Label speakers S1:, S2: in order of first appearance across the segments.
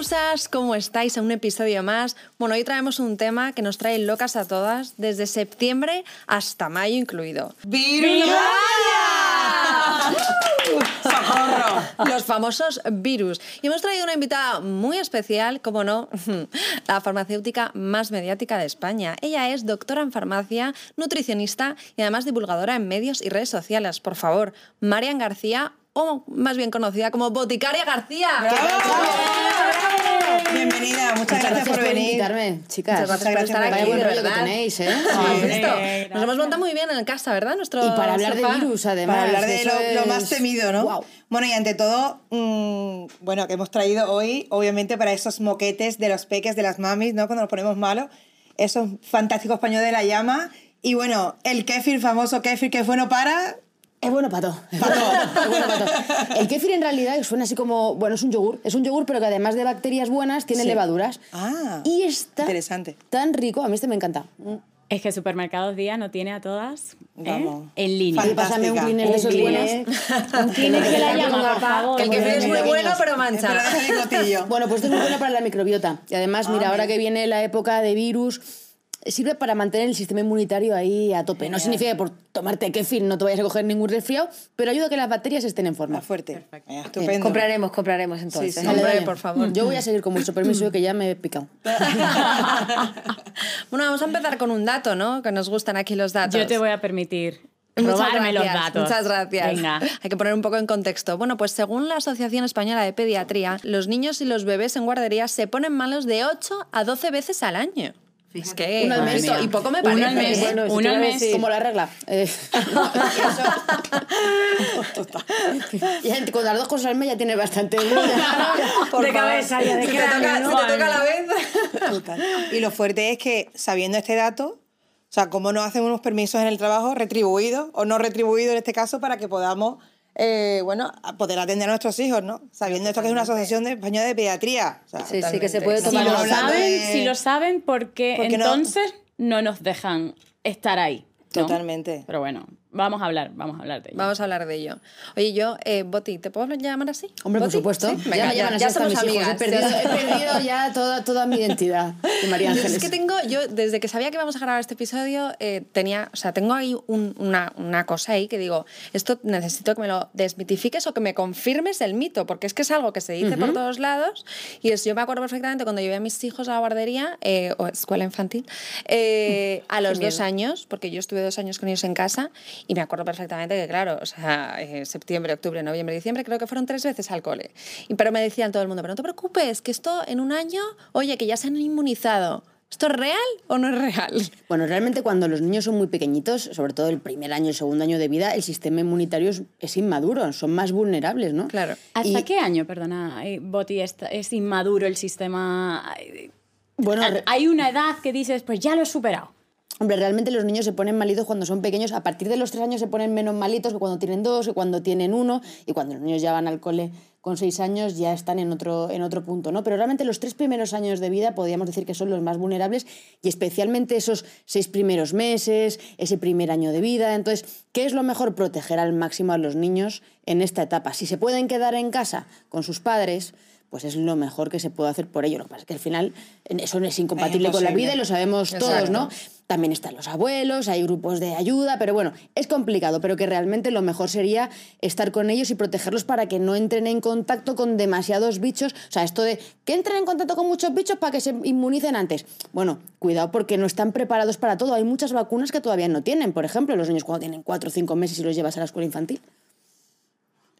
S1: Musas, ¿cómo estáis a un episodio más? Bueno, hoy traemos un tema que nos trae locas a todas, desde septiembre hasta mayo incluido.
S2: ¡Socorro!
S1: Los famosos virus. Y hemos traído una invitada muy especial, como no, la farmacéutica más mediática de España. Ella es doctora en farmacia, nutricionista y además divulgadora en medios y redes sociales. Por favor, Marian García, o más bien conocida como Boticaria García.
S2: Bienvenida, muchas, gracias, por venir.
S3: invitarme, chicas.
S1: Muchas gracias por estar aquí,
S3: buen rollo que tenéis, ¿eh?
S2: Hombre,
S1: Nos hemos montado muy bien en casa, ¿verdad? Nuestro
S3: Y para hablar
S1: sofá.
S3: de virus, además.
S2: Para hablar de lo, lo más
S3: es-
S2: temido, ¿no?
S3: Guau.
S2: Bueno, y ante todo, mm, bueno, que hemos traído hoy, obviamente, para esos moquetes de los peques, de las mamis, ¿no? Cuando nos ponemos malos, esos fantásticos paños de la llama. Y bueno, el kéfir, famoso kéfir, que es bueno para...
S3: Es bueno para todo. Es bueno para todo. El kéfir en realidad suena así como, bueno, es un yogur. Es un yogur, pero que además de bacterias buenas tiene
S2: Sí.
S3: levaduras.
S2: Ah,
S3: y está
S2: interesante.
S3: tan rico. A mí este me encanta. Mm.
S4: Es que Supermercados Día no tiene a todas ¿eh?
S2: Vamos.
S4: en línea.
S2: Fantástica.
S3: Pásame un cleaner de esos buenos.
S4: Un cleaner que la llama, por favor.
S1: Que el que es muy bueno, pero mancha.
S2: Pero.
S3: Bueno, pues esto es muy bueno para la microbiota. Y además,
S2: Ah,
S3: mira, ahora
S2: mira.
S3: que viene la época de virus, sirve para mantener el sistema inmunitario ahí a tope. No significa que por tomarte kéfir no te vayas a coger ningún resfriado, pero ayuda a que las bacterias estén en forma.
S2: Más fuerte. Estupendo.
S1: Compraremos, compraremos entonces.
S2: Sí,
S1: por favor.
S3: Yo voy a seguir con vuestro permiso, que ya me he picado.
S1: bueno, vamos a empezar con un dato, ¿no? Que nos gustan aquí los datos.
S4: Yo te voy a permitir robarme los datos.
S1: Muchas gracias.
S4: Venga.
S1: Hay que poner un poco en contexto. Bueno, pues según la Asociación Española de Pediatría, los niños y los bebés en guarderías se ponen malos de 8 a 12 veces al año. Es que
S3: Uno al mes.
S1: mía, y poco me
S4: Uno
S1: parece.
S4: al mes.
S1: ¿eh?
S4: Bueno,
S3: eso
S4: Uno al mes.
S3: decir. Como la regla. Eh, ya con las dos cosas al mes ya tienes bastante.
S1: Por
S4: De cabeza ya, de
S1: si
S4: qué
S1: te toca,
S4: ¿no?
S1: si te toca a la vez.
S2: Total. Y lo fuerte es que, sabiendo este dato, o sea, cómo nos hacen unos permisos en el trabajo retribuidos o no retribuidos en este caso para que podamos, eh, bueno, a poder atender a nuestros hijos, ¿no? Sabiendo esto que es una asociación de española de pediatría. O sea,
S1: Sí, sí, que se puede
S4: Si
S2: No
S1: tomar
S4: lo
S2: estamos hablando
S4: saben,
S2: de-
S4: si lo saben, porque
S2: Porque no-
S4: entonces no... nos dejan estar ahí. ¿no?
S2: Totalmente.
S4: Pero bueno, vamos a hablar, vamos a hablar de ello.
S1: Vamos a hablar de ello. Oye, yo, eh, Boti, ¿te puedo llamar así?
S3: Hombre, por
S1: ¿Boti?
S3: supuesto.
S1: Sí,
S3: ya
S1: Venga,
S3: me llaman así
S1: ya
S3: hasta
S1: somos
S3: mis hijos.
S1: amigas.
S3: He perdido,
S1: ya-
S3: he perdido ya toda, toda mi identidad de María Ángeles.
S1: es que tengo, yo desde que sabía que íbamos a grabar este episodio, eh, tenía, o sea, tengo ahí un- una, una cosa ahí que digo, esto necesito que me lo desmitifiques o que me confirmes el mito, porque es que es algo que se dice por todos lados y es, yo me acuerdo perfectamente cuando llevé a mis hijos a la guardería eh, o escuela infantil eh, a los dos años, porque yo estuve dos años con ellos en casa y me acuerdo perfectamente que, claro, o sea, eh, septiembre, octubre, noviembre, diciembre, creo que fueron tres veces al cole. Y, pero me decían todo el mundo, pero no te preocupes, que esto en un año, oye, que ya se han inmunizado. ¿Esto es real o no es real?
S3: Bueno, realmente cuando los niños son muy pequeñitos, sobre todo el primer año, el segundo año de vida, el sistema inmunitario es, es inmaduro, son más vulnerables, ¿no?
S1: Claro.
S4: ¿Hasta
S3: Y-
S4: qué año, perdona, eh, Boti, es, es inmaduro el sistema?
S3: Bueno,
S4: Hay una edad que dices, pues ya lo he superado.
S3: Hombre, realmente los niños se ponen malitos cuando son pequeños. A partir de los tres años se ponen menos malitos que cuando tienen dos, que cuando tienen uno. Y cuando los niños ya van al cole con seis años ya están en otro, en otro punto, ¿no? Pero realmente los tres primeros años de vida podríamos decir que son los más vulnerables y especialmente esos seis primeros meses, ese primer año de vida. Entonces, ¿qué es lo mejor? Proteger al máximo a los niños en esta etapa. Si se pueden quedar en casa con sus padres, pues es lo mejor que se puede hacer por ello. Lo que pasa es que al final eso es incompatible con la vida y lo sabemos todos, ¿no? También están los abuelos, hay grupos de ayuda, pero bueno, es complicado, pero que realmente lo mejor sería estar con ellos y protegerlos para que no entren en contacto con demasiados bichos. O sea, esto de que entren en contacto con muchos bichos para que se inmunicen antes. Bueno, cuidado porque no están preparados para todo. Hay muchas vacunas que todavía no tienen. Por ejemplo, los niños cuando tienen cuatro o cinco meses y los llevas a la escuela infantil.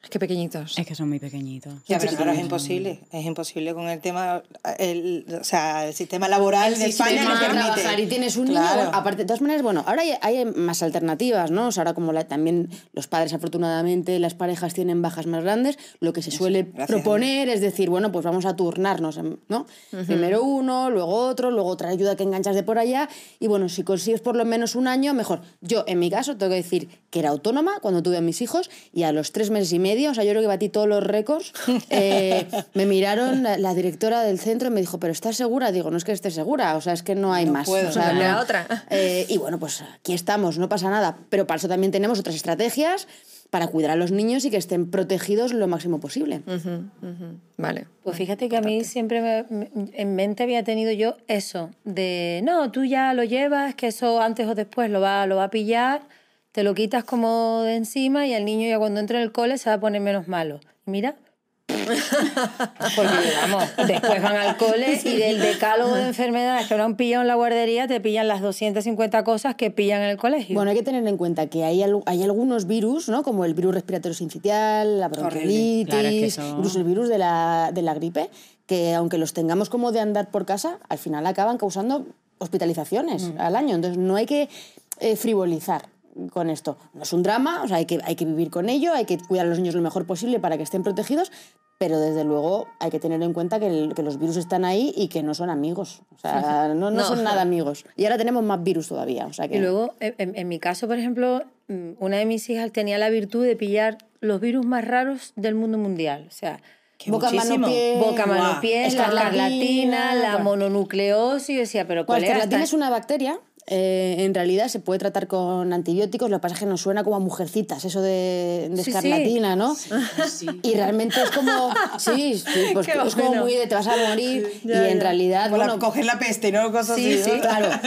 S1: Qué pequeñitos.
S4: Es que son muy pequeñitos.
S2: Ya, pero claro, es imposible. Es imposible con el tema, el, o sea, el sistema laboral de España no
S3: que
S2: permite.
S3: trabajar y tienes un niño,
S2: Claro.
S3: bueno, aparte, de todas maneras, bueno, ahora hay, hay más alternativas, ¿no? O sea, ahora como la- también los padres, afortunadamente, las parejas tienen bajas más grandes, lo que se suele
S2: gracias
S3: proponer es decir, bueno, pues vamos a turnarnos, ¿no? Primero uno, luego otro, luego otra ayuda que enganchas de por allá, y bueno, si consigues por lo menos un año, mejor. Yo, en mi caso, tengo que decir que era autónoma cuando tuve a mis hijos, y a los tres meses y medio, o sea, yo creo que batí todos los récords, eh, me miraron la, la directora del centro y me dijo, pero ¿estás segura? Digo, no es que esté segura, o sea, es que no hay más.
S2: puedo,
S3: o sea,
S1: no
S3: no-
S1: otra.
S3: eh, y bueno, pues aquí estamos, no pasa nada. Pero para eso también tenemos otras estrategias para cuidar a los niños y que estén protegidos lo máximo posible.
S1: Vale.
S5: Pues fíjate que a mí siempre me- me- en mente había tenido yo eso, de no, tú ya lo llevas, que eso antes o después lo va, lo va a pillar, te lo quitas como de encima y el niño ya cuando entre en el cole se va a poner menos malo. Mira, porque vamos, después van al cole y del decálogo de enfermedades que no han pillado en la guardería te pillan las 250 cosas que pillan en el colegio.
S3: Bueno, hay que tener en cuenta que hay, al- hay algunos virus, ¿no? como el virus respiratorio sincitial, la bronquiolitis,
S4: Claro, es que eso-
S3: incluso el virus de la, de la gripe, que aunque los tengamos como de andar por casa, al final acaban causando hospitalizaciones al año. Entonces no hay que eh, frivolizar con esto. No es un drama, o sea, hay que, hay que vivir con ello, hay que cuidar a los niños lo mejor posible para que estén protegidos, pero desde luego hay que tener en cuenta que, el- que los virus están ahí y que no son amigos. O sea, no, no
S1: No.
S3: son nada amigos. Y ahora tenemos más virus todavía. O sea que...
S5: Y luego, en, en- mi caso, por ejemplo, mm, una de mis hijas tenía la virtud de pillar los virus más raros del mundo mundial. O sea,
S2: Que
S3: Boca, mano, pie.
S5: boca, mano, pie, la
S3: Escarlatina,
S5: escarlatina, la mononucleosis. Decía, pero
S3: Bueno,
S5: ¿cuál
S3: la
S5: era
S3: escarlatina
S5: esta?
S3: es una bacteria. Eh, en realidad se puede tratar con antibióticos, lo que pasa es que nos suena como a mujercitas, eso de, de
S5: Sí, sí.
S3: escarlatina, ¿no? Y realmente es como, sí, sí, pues
S1: Qué
S3: es como muy de te vas a morir y en realidad,
S2: Como la-
S3: bueno,
S2: coger la peste, ¿no? Cosas
S3: Sí,
S2: así.
S3: sí,
S2: ¿no?
S3: claro.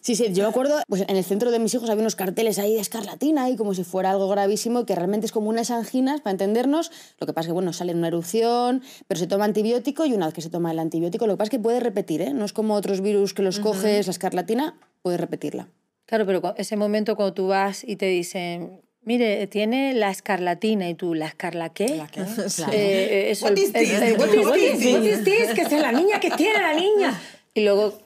S3: Sí, sí, yo me acuerdo, pues en el centro de mis hijos había unos carteles ahí de escarlatina y como si fuera algo gravísimo, que realmente es como unas anginas, para entendernos. Lo que pasa es que, bueno, sale en una erupción, pero se toma antibiótico y una vez que se toma el antibiótico, lo que pasa es que puede repetir, ¿eh? No es como otros virus que los coges, la escarlatina, puede repetirla.
S5: Claro, pero ese momento cuando tú vas y te dicen, mire, tiene la escarlatina y tú, ¿la escarla qué?
S2: ¿La qué?
S5: Eh, eh, eso,
S2: What is this?
S5: is this? Que es la niña que tiene la niña. Y luego,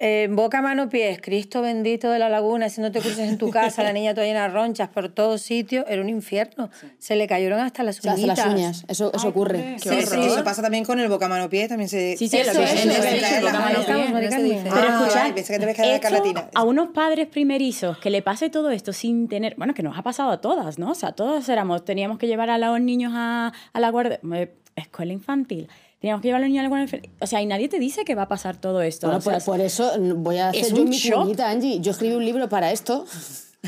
S5: eh, boca, mano, pies, Cristo bendito de la laguna, si no te cruces en tu casa, la niña toda llena de ronchas por todos sitios, era un infierno. Se le cayeron hasta las
S3: O sea, hasta las uñas, eso, eso ocurre.
S2: Sí, sí, eso pasa también con el boca mano pie, también se.
S4: Sí, sí,
S2: Eso, eso,
S4: es,
S2: eso. Ah,
S4: Pero
S2: vale,
S4: escuchad, a unos padres primerizos que le pase todo esto sin tener, bueno, que nos ha pasado a todas, ¿no? O sea, todos éramos, teníamos que llevar a los niños a, a la guardia, eh, escuela infantil, teníamos que llevar a los niños a la infantil. O sea, y nadie te dice que va a pasar todo esto.
S3: Bueno,
S4: o sea,
S3: por, por eso voy a
S4: es
S3: hacer yo
S4: un
S3: mi
S4: shock.
S3: Angie. Yo escribí un libro para esto,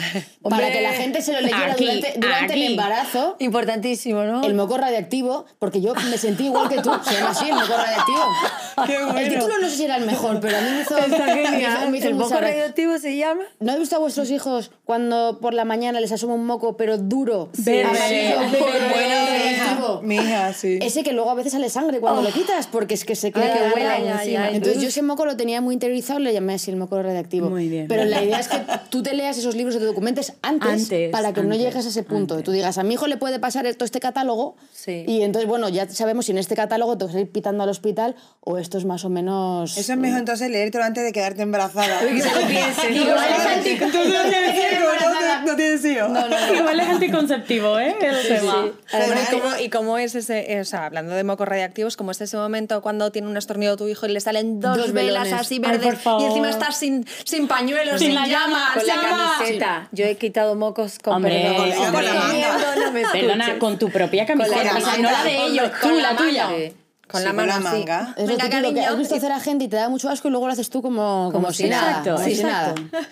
S3: para
S5: Hombre,
S3: que la gente se lo leyera
S4: aquí,
S3: durante, durante el embarazo.
S5: Importantísimo, ¿no?
S3: El moco radiactivo, porque yo me sentí igual que tú. Se llama así, el moco radiactivo.
S2: Qué bueno.
S3: El título no sé si era el mejor, pero a mí me hizo.
S5: Está genial.
S3: me hizo
S5: ¿El moco
S3: gracia.
S5: radioactivo se llama?
S3: ¿No he visto a vuestros hijos cuando por la mañana les asoma un moco, pero duro?
S4: Verde, verde,
S3: bueno,
S2: mi hija,
S3: radioactivo?
S2: mi hija, sí.
S3: Ese que luego a veces sale sangre cuando lo quitas, porque es que se queda
S5: Ay, que huele,
S3: encima.
S5: ay.
S3: Entonces yo ese moco lo tenía muy interiorizado y le llamé así el moco radiactivo.
S4: Muy bien.
S3: Pero la idea es que tú te leas esos libros te documentes antes,
S4: Antes,
S3: para que no
S4: antes,
S3: llegues a ese punto. Y tú digas, a mi hijo le puede pasar esto, este catálogo.
S5: Sí.
S3: Y entonces, bueno, ya sabemos si en este catálogo te vas a ir pitando al hospital o esto es más o menos...
S2: Eso es mejor entonces leértelo antes de quedarte embarazada.
S5: Que se lo piense.
S3: Igual es anti-
S2: Entonces no no, no.
S4: Igual es anticonceptivo, ¿eh? El tema.
S1: Bueno, ¿y, cómo, ¿Y cómo es ese, eh, o sea, hablando de mocos radiactivos, cómo es ese momento cuando tiene un estornido tu hijo y le salen dos,
S3: Dos
S1: velas así verdes y encima estás sin, sin pañuelos,
S4: Sin
S1: sin,
S4: la llama,
S1: llama,
S5: Con la
S1: llama?
S5: Yo he quitado mocos con
S4: Hombre,
S5: perdón.
S2: con la- con la manga.
S5: No me
S4: Perdona, con tu propia camiseta,
S2: la
S4: o sea, no la de
S2: con-
S4: ellos,
S1: con
S4: tú,
S1: la
S4: la tuya.
S1: manga. Con
S2: Sí,
S1: la
S2: con
S1: mano
S2: la manga.
S3: Es lo
S1: Venga,
S3: típico que
S1: cariño.
S3: has visto hacer a gente y te da mucho asco y luego lo haces tú como, como, si nada.
S4: Exacto,
S3: como si
S4: exacto.
S3: nada.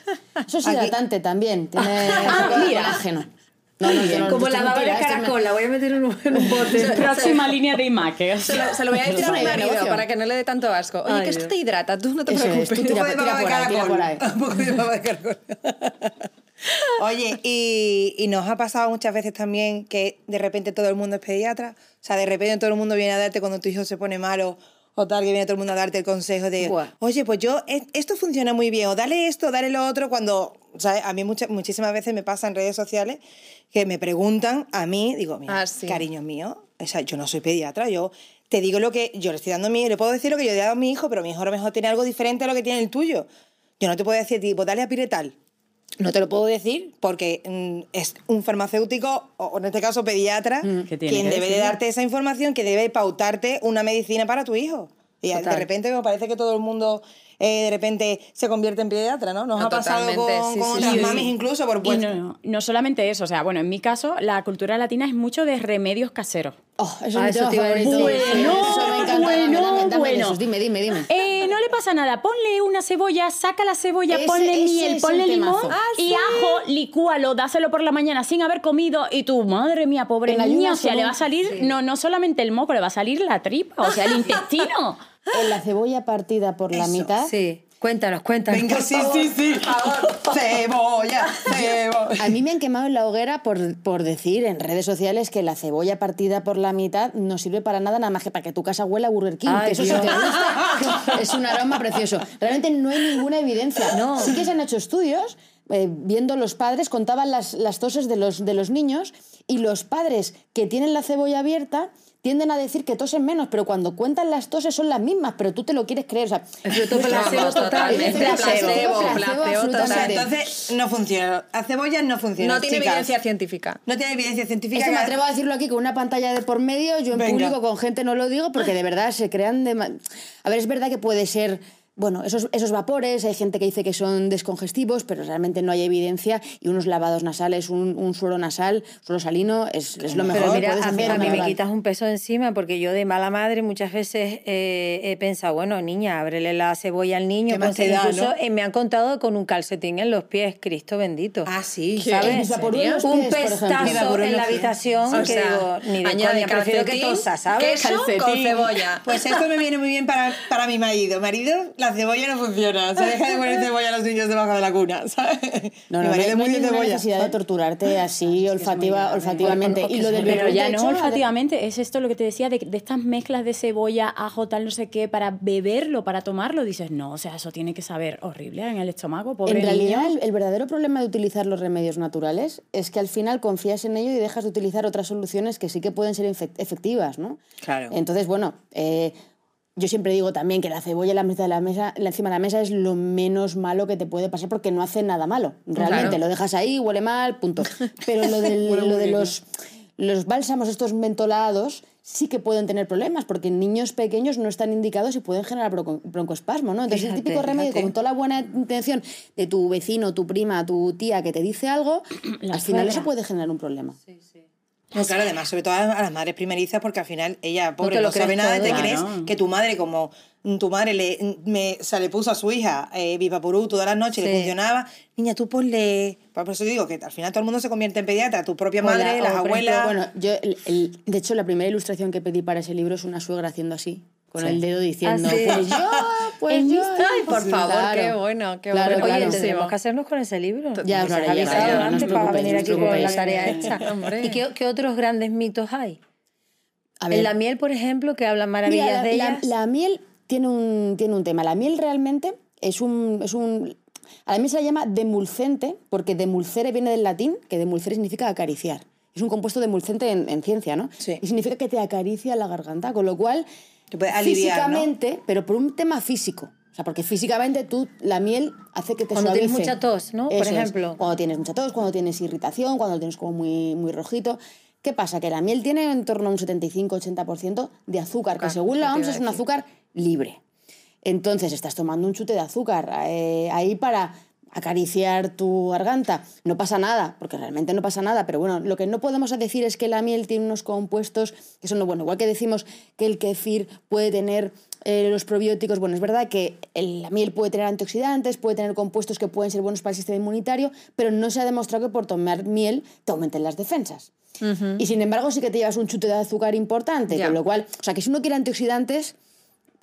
S3: Eso es
S2: Aquí-
S3: hidratante también. Tiene
S4: Ah,
S3: colágeno. No, no, no-
S5: Como
S3: esto
S5: la
S3: es
S5: baba de
S3: es
S5: caracol, la voy a meter en un, en un bote.
S4: Próxima línea de imagen.
S1: Se lo, se lo voy a decir a mi
S3: es
S1: marido
S3: negocio.
S1: para que no le dé tanto asco. Oye,
S5: Ay,
S1: que esto te hidrata, tú no te
S3: Eso es,
S1: preocupes.
S3: tú
S2: Un
S3: tira,
S2: poco de
S3: tira
S2: baba de
S3: por ahí, tira
S2: caracol.
S3: por ahí.
S2: Un poco de baba de caracol. Oye, y, y nos ha pasado muchas veces también que de repente todo el mundo es pediatra. O sea, de repente todo el mundo viene a darte cuando tu hijo se pone malo o tal, que viene todo el mundo a darte el consejo de,
S5: Buah.
S2: oye, pues yo, e- esto funciona muy bien, o dale esto, dale lo otro, cuando ¿sabes? A mí muchas, muchísimas veces me pasa en redes sociales que me preguntan a mí, digo, mira,
S1: Ah, sí.
S2: cariño mío, o sea, yo no soy pediatra, yo te digo lo que yo le estoy dando a mi, le puedo decir lo que yo le he dado a mi hijo, pero mi hijo a lo mejor tiene algo diferente a lo que tiene el tuyo. Yo no te puedo decir, tipo, dale a piretal. No te lo puedo decir porque mm, es un farmacéutico, o en este caso pediatra,
S4: tiene
S2: quien
S4: que
S2: debe darte esa información, que debe pautarte una medicina para tu hijo. Y de repente me parece que todo el mundo eh, de repente se convierte en pediatra, ¿no? Nos
S1: No,
S2: ha pasado con,
S1: sí,
S2: con
S1: sí,
S2: otras
S1: sí.
S2: mamis incluso, por
S4: Y
S2: puesto.
S4: no, no solamente eso, o sea, bueno, en mi caso, la cultura latina es mucho de remedios caseros.
S3: Oh, eso es
S5: Ah, eso te iba a decir.
S4: Bueno,
S3: eso me encanta.
S4: bueno,
S3: Dame, dame
S4: bueno.
S3: esos. Dime, dime, dime.
S4: Eh, no le pasa nada, ponle una cebolla, saca la cebolla,
S3: Ese-
S4: ponle
S3: ese
S4: miel, ponle limón.
S3: Ah,
S4: y ajo, licúalo, dáselo por la mañana sin haber comido y tu madre mía, pobre niña, o sea, le va a salir no, no solamente el moco, le va a salir la tripa, o sea, el intestino.
S3: En la cebolla partida por la mitad.
S5: Sí, cuéntanos, cuéntanos.
S2: Venga, sí, sí, sí. cebolla, cebolla.
S3: A mí me han quemado en la hoguera por, por decir en redes sociales que la cebolla partida por la mitad no sirve para nada, nada más que para que tu casa huela a Burger King.
S5: Ay,
S3: que eso sí te gusta. es un aroma precioso. Realmente no hay ninguna evidencia.
S5: No.
S3: Sí que se han hecho estudios. eh, viendo los padres, contaban las, las toses de los, de los niños y los padres que tienen la cebolla abierta tienden a decir que tosen menos, pero cuando cuentan las toses son las mismas, pero tú te lo quieres creer. O sea,
S5: Efecto placebo
S1: Vamos,
S5: total.
S1: totalmente,
S5: Efecto
S1: placebo,
S5: placebo.
S1: placebo,
S3: absolutamente.
S2: entonces no funciona. La cebolla no funciona.
S1: No tiene
S2: chicas.
S1: evidencia científica.
S2: No tiene evidencia científica.
S3: Es que me atrevo a decirlo aquí con una pantalla de por medio, yo en
S2: Venga.
S3: público con gente no lo digo porque de verdad se crean de... A ver, es verdad que puede ser... Bueno, esos, esos vapores, hay gente que dice que son descongestivos, pero realmente no hay evidencia y unos lavados nasales, un, un suero nasal, suero salino, es, es lo mejor
S5: Pero
S3: que
S5: mira, a mí,
S3: hacer.
S5: a mí me quitas un peso encima porque yo de mala madre muchas veces eh, he pensado, bueno, niña, ábrele la cebolla al niño.
S2: ¿Qué más
S5: ponse-
S2: te da,
S5: incluso
S2: no?
S5: eh, me han contado con un calcetín en los pies, Cristo bendito.
S2: Ah, sí.
S5: ¿Sabes?
S3: ¿En vaporú en los
S5: Un pestazo
S2: en
S5: la habitación
S1: O
S5: que digo, ni de
S1: añade
S5: coña, prefiero que
S1: calcetín,
S5: tosa, ¿sabes?
S1: queso con cebolla.
S2: Pues esto me viene muy bien para, para mi marido. Marido, la cebolla no funciona. Se deja de poner cebolla a los niños debajo de la cuna, ¿sabes?
S3: No, no, no, no
S2: muy
S3: hay ninguna necesidad de torturarte así olfativa,
S2: grave.
S3: olfativamente. Y lo del
S4: Pero ya no olfativamente, es esto lo que te decía de, de estas mezclas de cebolla, ajo, tal, no sé qué, para beberlo, para tomarlo. Dices, no, o sea, eso tiene que saber horrible en el estómago, pobre
S3: En realidad, el, el verdadero problema de utilizar los remedios naturales es que al final confías en ello y dejas de utilizar otras soluciones que sí que pueden ser efec- efectivas, ¿no?
S2: Claro.
S3: Entonces, bueno, eh, yo siempre digo también que la cebolla en la mesa de la mesa, encima de la mesa es lo menos malo que te puede pasar porque no hace nada malo. Realmente
S1: Claro.
S3: lo dejas ahí, huele mal, punto. Pero lo, del- lo de los, los bálsamos, estos mentolados, sí que pueden tener problemas porque en niños pequeños no están indicados y pueden generar bronco- broncoespasmo, ¿no? Entonces,
S5: Fíjate,
S3: el típico remedio,
S5: fíjate.
S3: con toda la buena intención de tu vecino, tu prima, tu tía que te dice algo,
S4: La
S3: al final eso puede generar un problema.
S2: No, claro, además, sobre todo a las madres primerizas, porque al final ella, pobre, no,
S5: lo
S2: sabe nada,
S5: todo.
S2: te
S4: Claro.
S2: crees que tu madre, como tu madre le, me, se le puso a su hija eh, Vivapurú todas las noches y le
S5: Sí.
S2: funcionaba, niña, tú ponle... Por eso digo que al final todo el mundo se convierte en pediatra, tu propia
S5: Hola,
S2: madre, las
S5: hombre,
S2: abuelas...
S3: Bueno, yo, el- el- de hecho, la primera ilustración que pedí para ese libro es una suegra haciendo así, con el dedo diciendo,
S5: Ah, sí.
S3: pues yo, pues yo.
S1: Ay, por
S3: Sí,
S1: favor,
S3: claro.
S1: qué bueno, qué
S3: Claro,
S1: bueno.
S5: Oye,
S3: claro.
S5: tendremos que hacernos con ese libro.
S3: Ya
S5: avisado
S3: ya, no os
S5: antes para
S3: preocupéis,
S5: venir
S3: no
S5: aquí con la tarea hecha. ¿Y qué, qué otros grandes mitos hay?
S3: A ver,
S5: En la miel, por ejemplo, que hablan
S3: mira,
S5: maravillas
S3: la,
S5: de
S3: la-
S5: ellas.
S3: la miel tiene un, tiene un tema. La miel realmente es un, es un... A la miel se la llama demulcente, porque demulcere viene del latín, que demulcere significa acariciar. Es un compuesto demulcente en, en ciencia, ¿no?
S2: Sí.
S3: Y significa que te acaricia la garganta, con lo cual,
S2: Te puede aliviar, ¿no?
S3: físicamente, pero por un tema físico. O sea, porque físicamente tú, la miel hace que te
S5: Cuando tienes mucha tos, ¿no? Por
S3: es.
S5: ejemplo.
S3: Cuando tienes mucha tos, cuando tienes irritación, cuando lo tienes como muy, muy rojito. ¿Qué pasa? Que la miel tiene en torno a un 75-80% de azúcar, que según la OMS es un azúcar libre. Entonces estás tomando un chute de azúcar eh, ahí para acariciar tu garganta. No pasa nada, porque realmente no pasa nada, pero bueno, lo que no podemos decir es que la miel tiene unos compuestos que son, bueno, igual que decimos que el kefir puede tener eh, los probióticos, bueno, es verdad que el- la miel puede tener antioxidantes, puede tener compuestos que pueden ser buenos para el sistema inmunitario, pero no se ha demostrado que por tomar miel te aumenten las defensas. Y sin embargo sí que te llevas un chute de azúcar importante, con lo cual, o sea, que si uno quiere antioxidantes,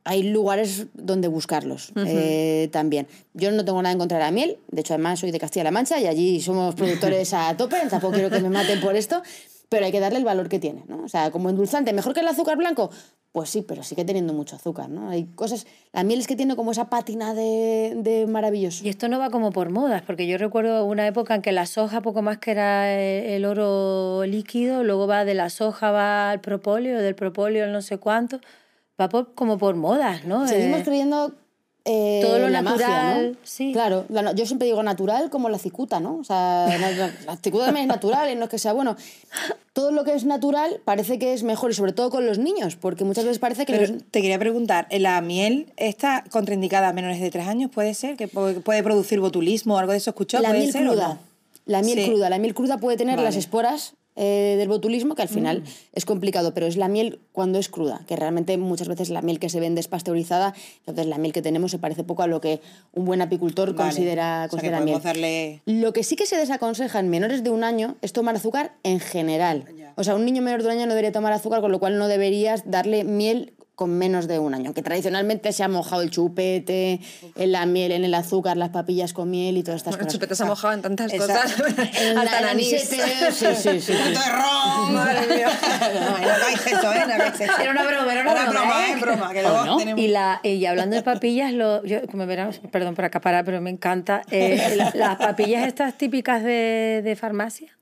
S3: hay lugares donde buscarlos eh, también. Yo no tengo nada en contra de la miel, de hecho además soy de Castilla-La Mancha y allí somos productores a tope, tampoco quiero que me maten por esto, pero hay que darle el valor que tiene, ¿no? O sea, como endulzante, mejor que el azúcar blanco, Pues sí, pero sigue teniendo mucho azúcar, ¿no? Hay cosas... La miel es que tiene como esa pátina de, de maravilloso.
S5: Y esto no va como por modas, porque yo recuerdo una época en que la soja poco más que era el, el oro líquido, luego va de la soja va al propóleo, del propóleo al no sé cuánto, va por, como por modas, ¿no?
S3: Seguimos
S5: Eh,
S3: creyendo eh,
S5: Todo lo
S3: la magia,
S5: natural,
S3: ¿no?
S5: sí.
S3: Claro, la- yo siempre digo natural como la cicuta, ¿no? O sea, la, la- cicuta también es natural, y no es que sea bueno. Todo lo que es natural parece que es mejor, y sobre todo con los niños, porque muchas veces parece que
S2: Pero
S3: los-
S2: te quería preguntar, ¿la miel está contraindicada a menores de tres años? ¿Puede ser? ¿Que puede producir botulismo o algo de eso? ¿Escuchó?
S3: la
S2: ¿Puede
S3: miel
S2: ser o
S3: cruda.
S2: no?
S3: La miel
S2: Sí.
S3: cruda. La miel cruda puede tener las
S2: Vale.
S3: esporas eh, del botulismo, que al final
S5: Mm.
S3: es complicado, pero es la miel cuando es cruda, que realmente muchas veces la miel que se vende es pasteurizada, entonces la miel que tenemos se parece poco a lo que un buen apicultor
S2: Vale.
S3: considera,
S2: O sea, que
S3: considera miel.
S2: darle...
S3: Lo que sí que se desaconseja en menores de un año es tomar azúcar en general. O sea, un niño menor de un año no debería tomar azúcar, con lo cual no deberías darle miel con menos de un año. Que tradicionalmente se ha mojado el chupete, en la miel, en el azúcar, las papillas con miel y todas estas
S1: Bueno, el
S3: cosas.
S1: chupete se ha mojado en tantas
S2: Esa-
S1: cosas.
S3: En
S1: Hasta
S3: la-
S1: en anís.
S3: Sí, sí, sí. sí.
S2: ¡Un poquito de ron! ¡Madre mía! No, no hagáis eso, ¿eh? No hagáis eso.
S5: Era una broma, era una broma,
S2: ¿eh?
S5: ¿eh?
S2: broma, que luego
S4: ¿O no?
S2: tenemos...
S5: Y, la, y hablando de papillas, lo, yo, como verán, perdón por acaparar, pero me encanta. eh, la- las papillas estas típicas de, de farmacia.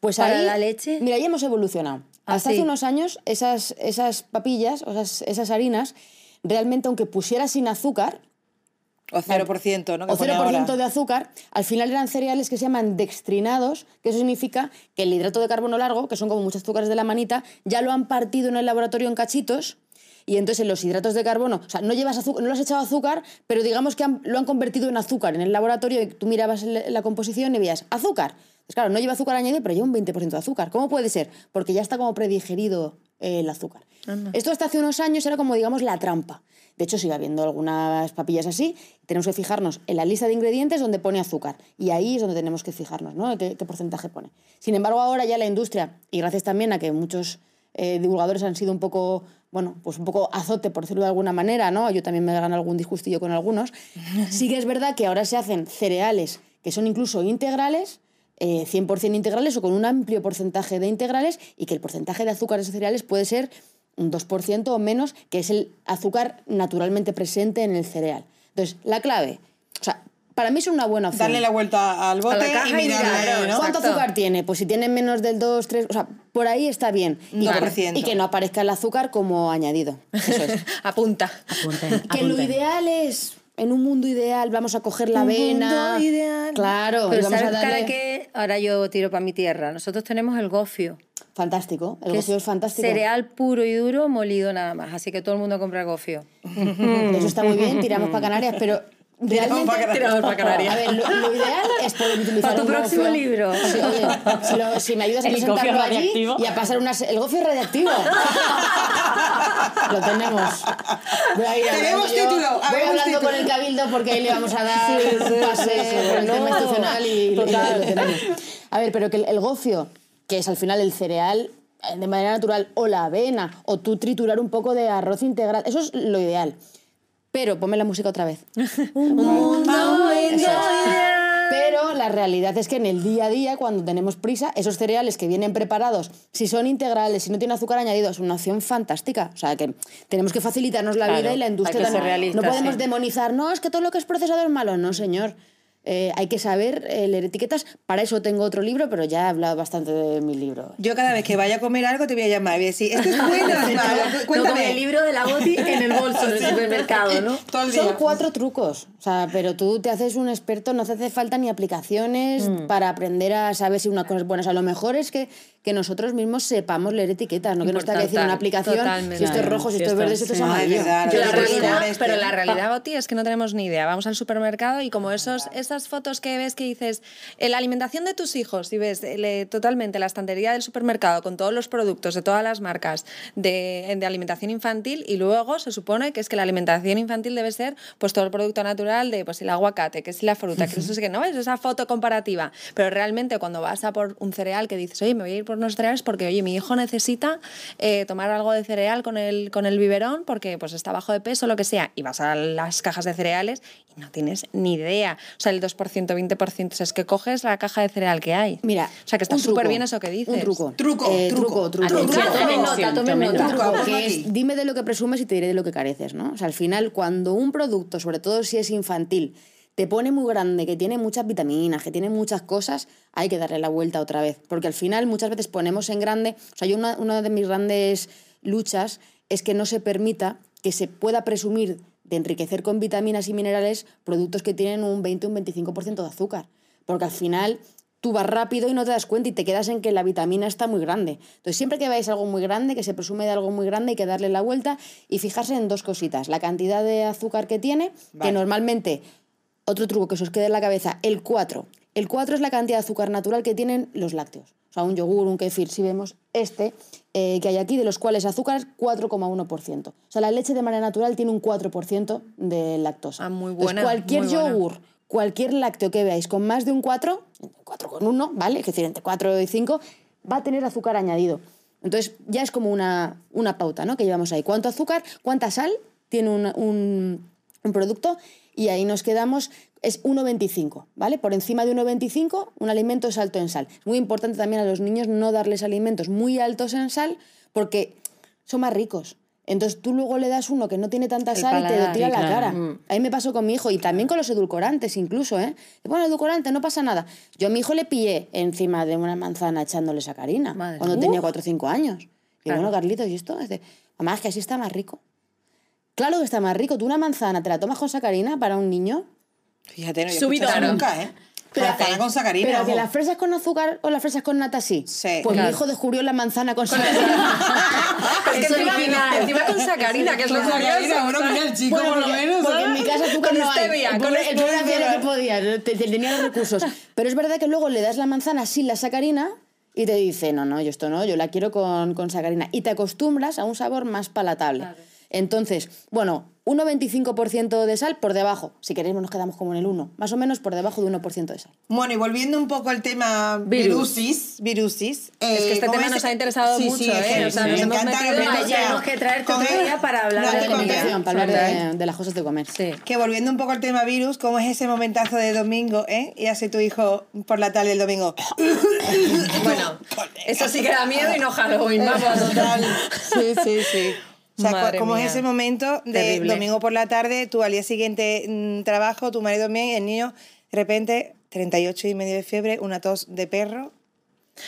S3: Pues
S5: ¿Para
S3: ahí,
S5: la leche?
S3: Mira, ahí hemos evolucionado. Hasta hace unos años, esas, esas papillas, o esas, esas harinas, realmente, aunque pusiera sin azúcar,
S2: O 0%, ¿no? Que
S3: o
S2: pone
S3: 0%
S2: ahora.
S3: de azúcar, al final eran cereales que se llaman dextrinados, que eso significa que el hidrato de carbono largo, que son como muchos azúcares de la manita, ya lo han partido en el laboratorio en cachitos. Y entonces en los hidratos de carbono, o sea, no llevas azúcar, no lo has echado azúcar, pero digamos que han- lo han convertido en azúcar en el laboratorio y tú mirabas la composición y veías azúcar. Pues claro, no lleva azúcar añadido, pero lleva un 20% de azúcar. ¿Cómo puede ser? Porque ya está como predigerido eh, el azúcar. Esto hasta hace unos años era como, digamos, la trampa. De hecho, sigue habiendo algunas papillas así. Tenemos que fijarnos en la lista de ingredientes donde pone azúcar. Y ahí es donde tenemos que fijarnos, ¿no? ¿Qué, qué porcentaje pone? Sin embargo, ahora ya la industria, y gracias también a que muchos eh, divulgadores han sido un poco, bueno, pues un poco azote, por decirlo de alguna manera, ¿no? Yo también me he ganado algún disgustillo con algunos. Sí que es verdad que ahora se hacen cereales que son incluso integrales, eh, 100% integrales o con un amplio porcentaje de integrales y que el porcentaje de azúcar de esos cereales puede ser un 2% o menos, que es el azúcar naturalmente presente en el cereal. Entonces, la clave, o sea, para mí es una buena opción.
S2: Darle la vuelta al bote
S1: caja
S2: y
S1: y
S2: mirarle,
S1: mirar,
S2: ¿no?
S3: ¿Cuánto
S1: Exacto.
S3: azúcar tiene? Pues si tiene menos del 2, 3, o sea, por ahí está bien. Y, que, y que no aparezca el azúcar como añadido. Eso es.
S1: Apunta.
S4: Apunten,
S3: que lo ideal es, en un mundo ideal, vamos a coger la
S2: Un
S3: avena.
S2: mundo ideal.
S3: Claro,
S5: Pero
S3: vamos a
S5: ¿sabes
S3: darle...
S5: cara que ahora yo tiro para mi tierra? Nosotros tenemos el gofio.
S3: Fantástico, el
S5: que
S3: gofio es fantástico.
S5: Cereal puro y duro, molido nada más. Así que todo el mundo compra gofio.
S3: Eso está muy bien, tiramos para Canarias, pero realmente...
S2: pa' Canarias. Tiramos
S1: pa' Canarias.
S3: A ver, lo, lo ideal es poder utilizar
S5: Pa' tu
S3: un
S5: próximo
S3: gofio.
S5: libro.
S3: Sí, oye, si, lo- si me ayudas a presentarlo allí y a pasar unas... El gofio es radiactivo. lo tenemos. Voy a ir
S2: Tenemos título,
S3: Voy hablando
S2: título.
S3: con el cabildo porque ahí le vamos a dar
S5: Sí,
S3: un
S5: sí,
S3: pase
S5: sí, sí.
S3: por el
S5: No,
S3: tema institucional y, y lo-
S5: total.
S3: lo tenemos. A ver, pero que el, el gofio, que es al final el cereal eh, de manera natural, o la avena, o tú triturar un poco de arroz integral, eso es lo ideal. Pero, ponme la música otra vez. un mundo ideal. Pero la realidad es que en el día a día, cuando tenemos prisa, esos cereales que vienen preparados, si son integrales, si no tienen azúcar añadido, es una opción fantástica. O sea, que tenemos que facilitarnos la
S5: Claro,
S3: vida y la industria también. No podemos
S5: sí.
S3: demonizar, no, es que todo lo que es procesado es malo. No, señor. Eh, hay que saber eh, leer etiquetas. Para eso tengo otro libro, pero ya he hablado bastante de mi libro.
S2: Yo cada vez que vaya a comer algo te voy a llamar y voy a decir, esto es bueno,
S5: No como el libro de la Boti en el bolso del supermercado, ¿no?
S3: Son cuatro trucos, o sea, pero tú te haces un experto, no te hace falta ni aplicaciones
S5: Mm.
S3: para aprender a saber si una cosa es buena. O sea, lo mejor es que, que nosotros mismos sepamos leer etiquetas, no que nos tenga que decir en una aplicación
S5: Totalmente.
S3: si esto es rojo, si esto es verde, si esto es amarillo.
S2: verdad,
S1: la realidad,
S2: este.
S1: pero la realidad, Boti, es que no tenemos ni idea. Vamos al supermercado y como esos, esas fotos que ves que dices, eh, la alimentación de tus hijos, y ves eh, le- totalmente la estantería del supermercado con todos los productos de todas las marcas de, de alimentación infantil y luego se supone que es que la alimentación infantil debe ser pues todo el producto natural de pues el aguacate, que es la fruta, que eso es que no es esa foto comparativa. Pero realmente cuando vas a por un cereal que dices, oye, me voy a ir por por unos cereales porque, oye, mi hijo necesita eh, tomar algo de cereal con el, con el biberón porque pues está bajo de peso, lo que sea, y vas a las cajas de cereales y no tienes ni idea. O sea, el 2%, 20%, o sea, es que coges la caja de cereal que hay.
S3: Mira,
S1: o sea, que está súper bien eso que dices.
S3: Un truco.
S2: Truco,
S3: Eh,
S2: truco.
S3: truco, truco.
S5: Tomen nota, tomen nota.
S3: que es, dime de lo que presumes y te diré de lo que careces, ¿no? O sea, al final, cuando un producto, sobre todo si es infantil, te pone muy grande, que tiene muchas vitaminas, que tiene muchas cosas, hay que darle la vuelta otra vez. Porque al final muchas veces ponemos en grande, o sea, yo una, una de mis grandes luchas es que no se permita que se pueda presumir de enriquecer con vitaminas y minerales productos que tienen un 20 o un 25% de azúcar. Porque al final tú vas rápido y no te das cuenta y te quedas en que la vitamina está muy grande. Entonces, siempre que veáis algo muy grande, que se presume de algo muy grande, hay que darle la vuelta y fijarse en dos cositas. La cantidad de azúcar que tiene,
S2: Vale.
S3: que normalmente, otro truco que se os quede en la cabeza, el 4. El 4 es la cantidad de azúcar natural que tienen los lácteos. O sea, un yogur, un kefir, si vemos este eh, que hay aquí, de los cuales azúcar es 4,1%. O sea, la leche de manera natural tiene un 4% de lactosa.
S1: Ah, muy
S3: Entonces,
S1: buena,
S3: cualquier
S1: muy buena.
S3: yogur, cualquier lácteo que veáis con más de un 4, 4,1, ¿vale? Es decir, entre 4 y 5, va a tener azúcar añadido. Entonces, ya es como una, una pauta, ¿no? Que llevamos ahí. ¿Cuánto azúcar? ¿Cuánta sal tiene un, un- un producto? Y ahí nos quedamos, es 1,25, ¿vale? Por encima de 1,25, un alimento es alto en sal. Es muy importante también a los niños no darles alimentos muy altos en sal porque son más ricos. Entonces tú luego le das uno que no tiene tanta
S1: El
S3: sal y te lo
S1: paladar,
S3: tira a la
S4: claro.
S3: cara. A mí me pasó con mi hijo y también con los edulcorantes incluso, ¿eh? Bueno, edulcorante, no pasa nada. Yo a mi hijo le pillé encima de una manzana echándole sacarina
S5: Madre
S3: cuando
S5: mía.
S3: tenía 4 o 5 años. Y
S5: Claro.
S3: bueno, Carlitos, ¿y esto? Dice, mamá, es que así está más rico. Claro que está más rico. Tú una manzana te la tomas con sacarina para un niño.
S2: Fíjate, no escuchado eso nunca, ¿eh? Manzana con sacarina.
S3: Pero que las fresas con azúcar o las fresas con nata sí.
S2: Sí,
S3: pues
S2: claro.
S3: mi hijo descubrió la manzana con sacarina.
S1: Es que encima, encima con sacarina, que es lo
S2: Con sacarina,
S1: curioso.
S2: bueno, mira, el chico
S3: Bueno,
S2: por lo
S3: porque,
S2: menos.
S3: porque en mi casa azúcar
S1: Con
S3: no hay.
S1: stevia,
S3: El
S1: con
S3: el pobre hacía lo que podía, te- te- tenía los recursos. Pero es verdad que luego le das la manzana sin la sacarina y te dice, no, no, yo esto no, yo la quiero con, con sacarina. Y te acostumbras a un sabor más palatable. Entonces, bueno, 1,25% de sal por debajo. Si queréis nos quedamos como en el 1. Más o menos por debajo de 1% de sal.
S2: Bueno, y volviendo un poco al tema
S5: Virus.
S2: virusis, virusis.
S1: Es que
S2: eh,
S1: este
S2: ¿cómo
S1: tema
S2: es?
S1: nos ha interesado
S2: Sí,
S1: mucho,
S2: sí,
S1: ¿eh? O sea, nos hemos
S2: encanta que
S5: Tenemos que traerte otro
S2: comer-
S5: día para hablar
S2: no,
S5: de.
S3: Comunicación, para hablar de, de las cosas de comer.
S5: Sí.
S2: Que volviendo un poco al tema virus, ¿cómo es ese momentazo de domingo, eh? Y así tu hijo por la tarde del domingo.
S1: Bueno, eso sí que da miedo y no Halloween, vamos.
S2: Total. Sí, sí, sí. O sea,
S1: Madre
S2: ¿cómo
S1: mía.
S2: es ese momento de
S1: Terrible.
S2: domingo por la tarde, tú al día siguiente mm, trabajo, tu marido también, el niño, de repente 38 y medio de fiebre, una tos de perro?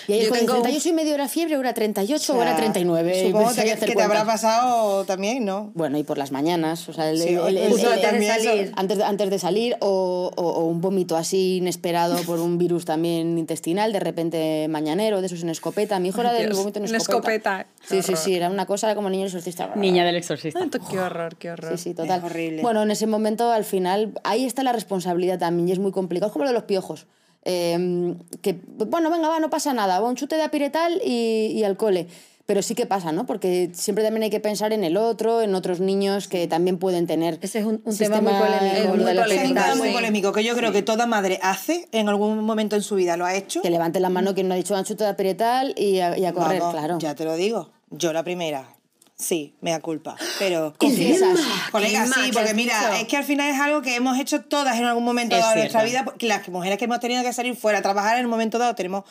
S3: Y ahí
S1: Yo tengo-
S3: 38 y medio era fiebre, ahora 38 o
S2: sea,
S3: era 39. y
S2: Supongo que, que te habrá pasado también, ¿no?
S3: Bueno, y por las mañanas, o sea, el-
S2: Sí,
S3: el- el-
S2: justo
S5: antes de salir.
S3: antes, de, antes de salir o, o- o un vómito así inesperado por un virus también intestinal, de repente mañanero, de esos en escopeta. Mi hijo era del vómito en escopeta.
S1: escopeta.
S3: Sí, sí, sí, era una cosa como niño exorcista.
S4: Niña del exorcista.
S1: Ay, Qué horror, qué horror.
S3: Sí, sí, total.
S2: Es horrible.
S3: Bueno, en ese momento, al final, ahí está la responsabilidad también y es muy complicado. Es como lo de los piojos. Eh, que, bueno, venga, va, no pasa nada. Va un chute de apiretal y, y al cole. Pero sí que pasa, ¿no? Porque siempre también hay que pensar en el otro, en otros niños que también pueden tener.
S5: Ese es un- un tema muy polémico,
S1: muy
S2: un
S1: polémico,
S2: tema muy
S1: sí.
S2: polémico que yo creo que toda madre hace en algún momento en su vida, lo ha hecho.
S3: Que levante la mano quien no ha dicho un chute de apiretal y a, y a correr,
S2: Vamos,
S3: claro.
S2: Ya te lo digo. Yo la primera. Sí, me da culpa. Pero.
S3: Confiesas.
S2: Colega, sí, porque
S1: has
S2: mira,
S1: dicho.
S2: es que al final es algo que hemos hecho todas en algún momento
S4: Es
S2: dado de nuestra vida. porque Las mujeres que hemos tenido que salir fuera a trabajar en un momento dado tenemos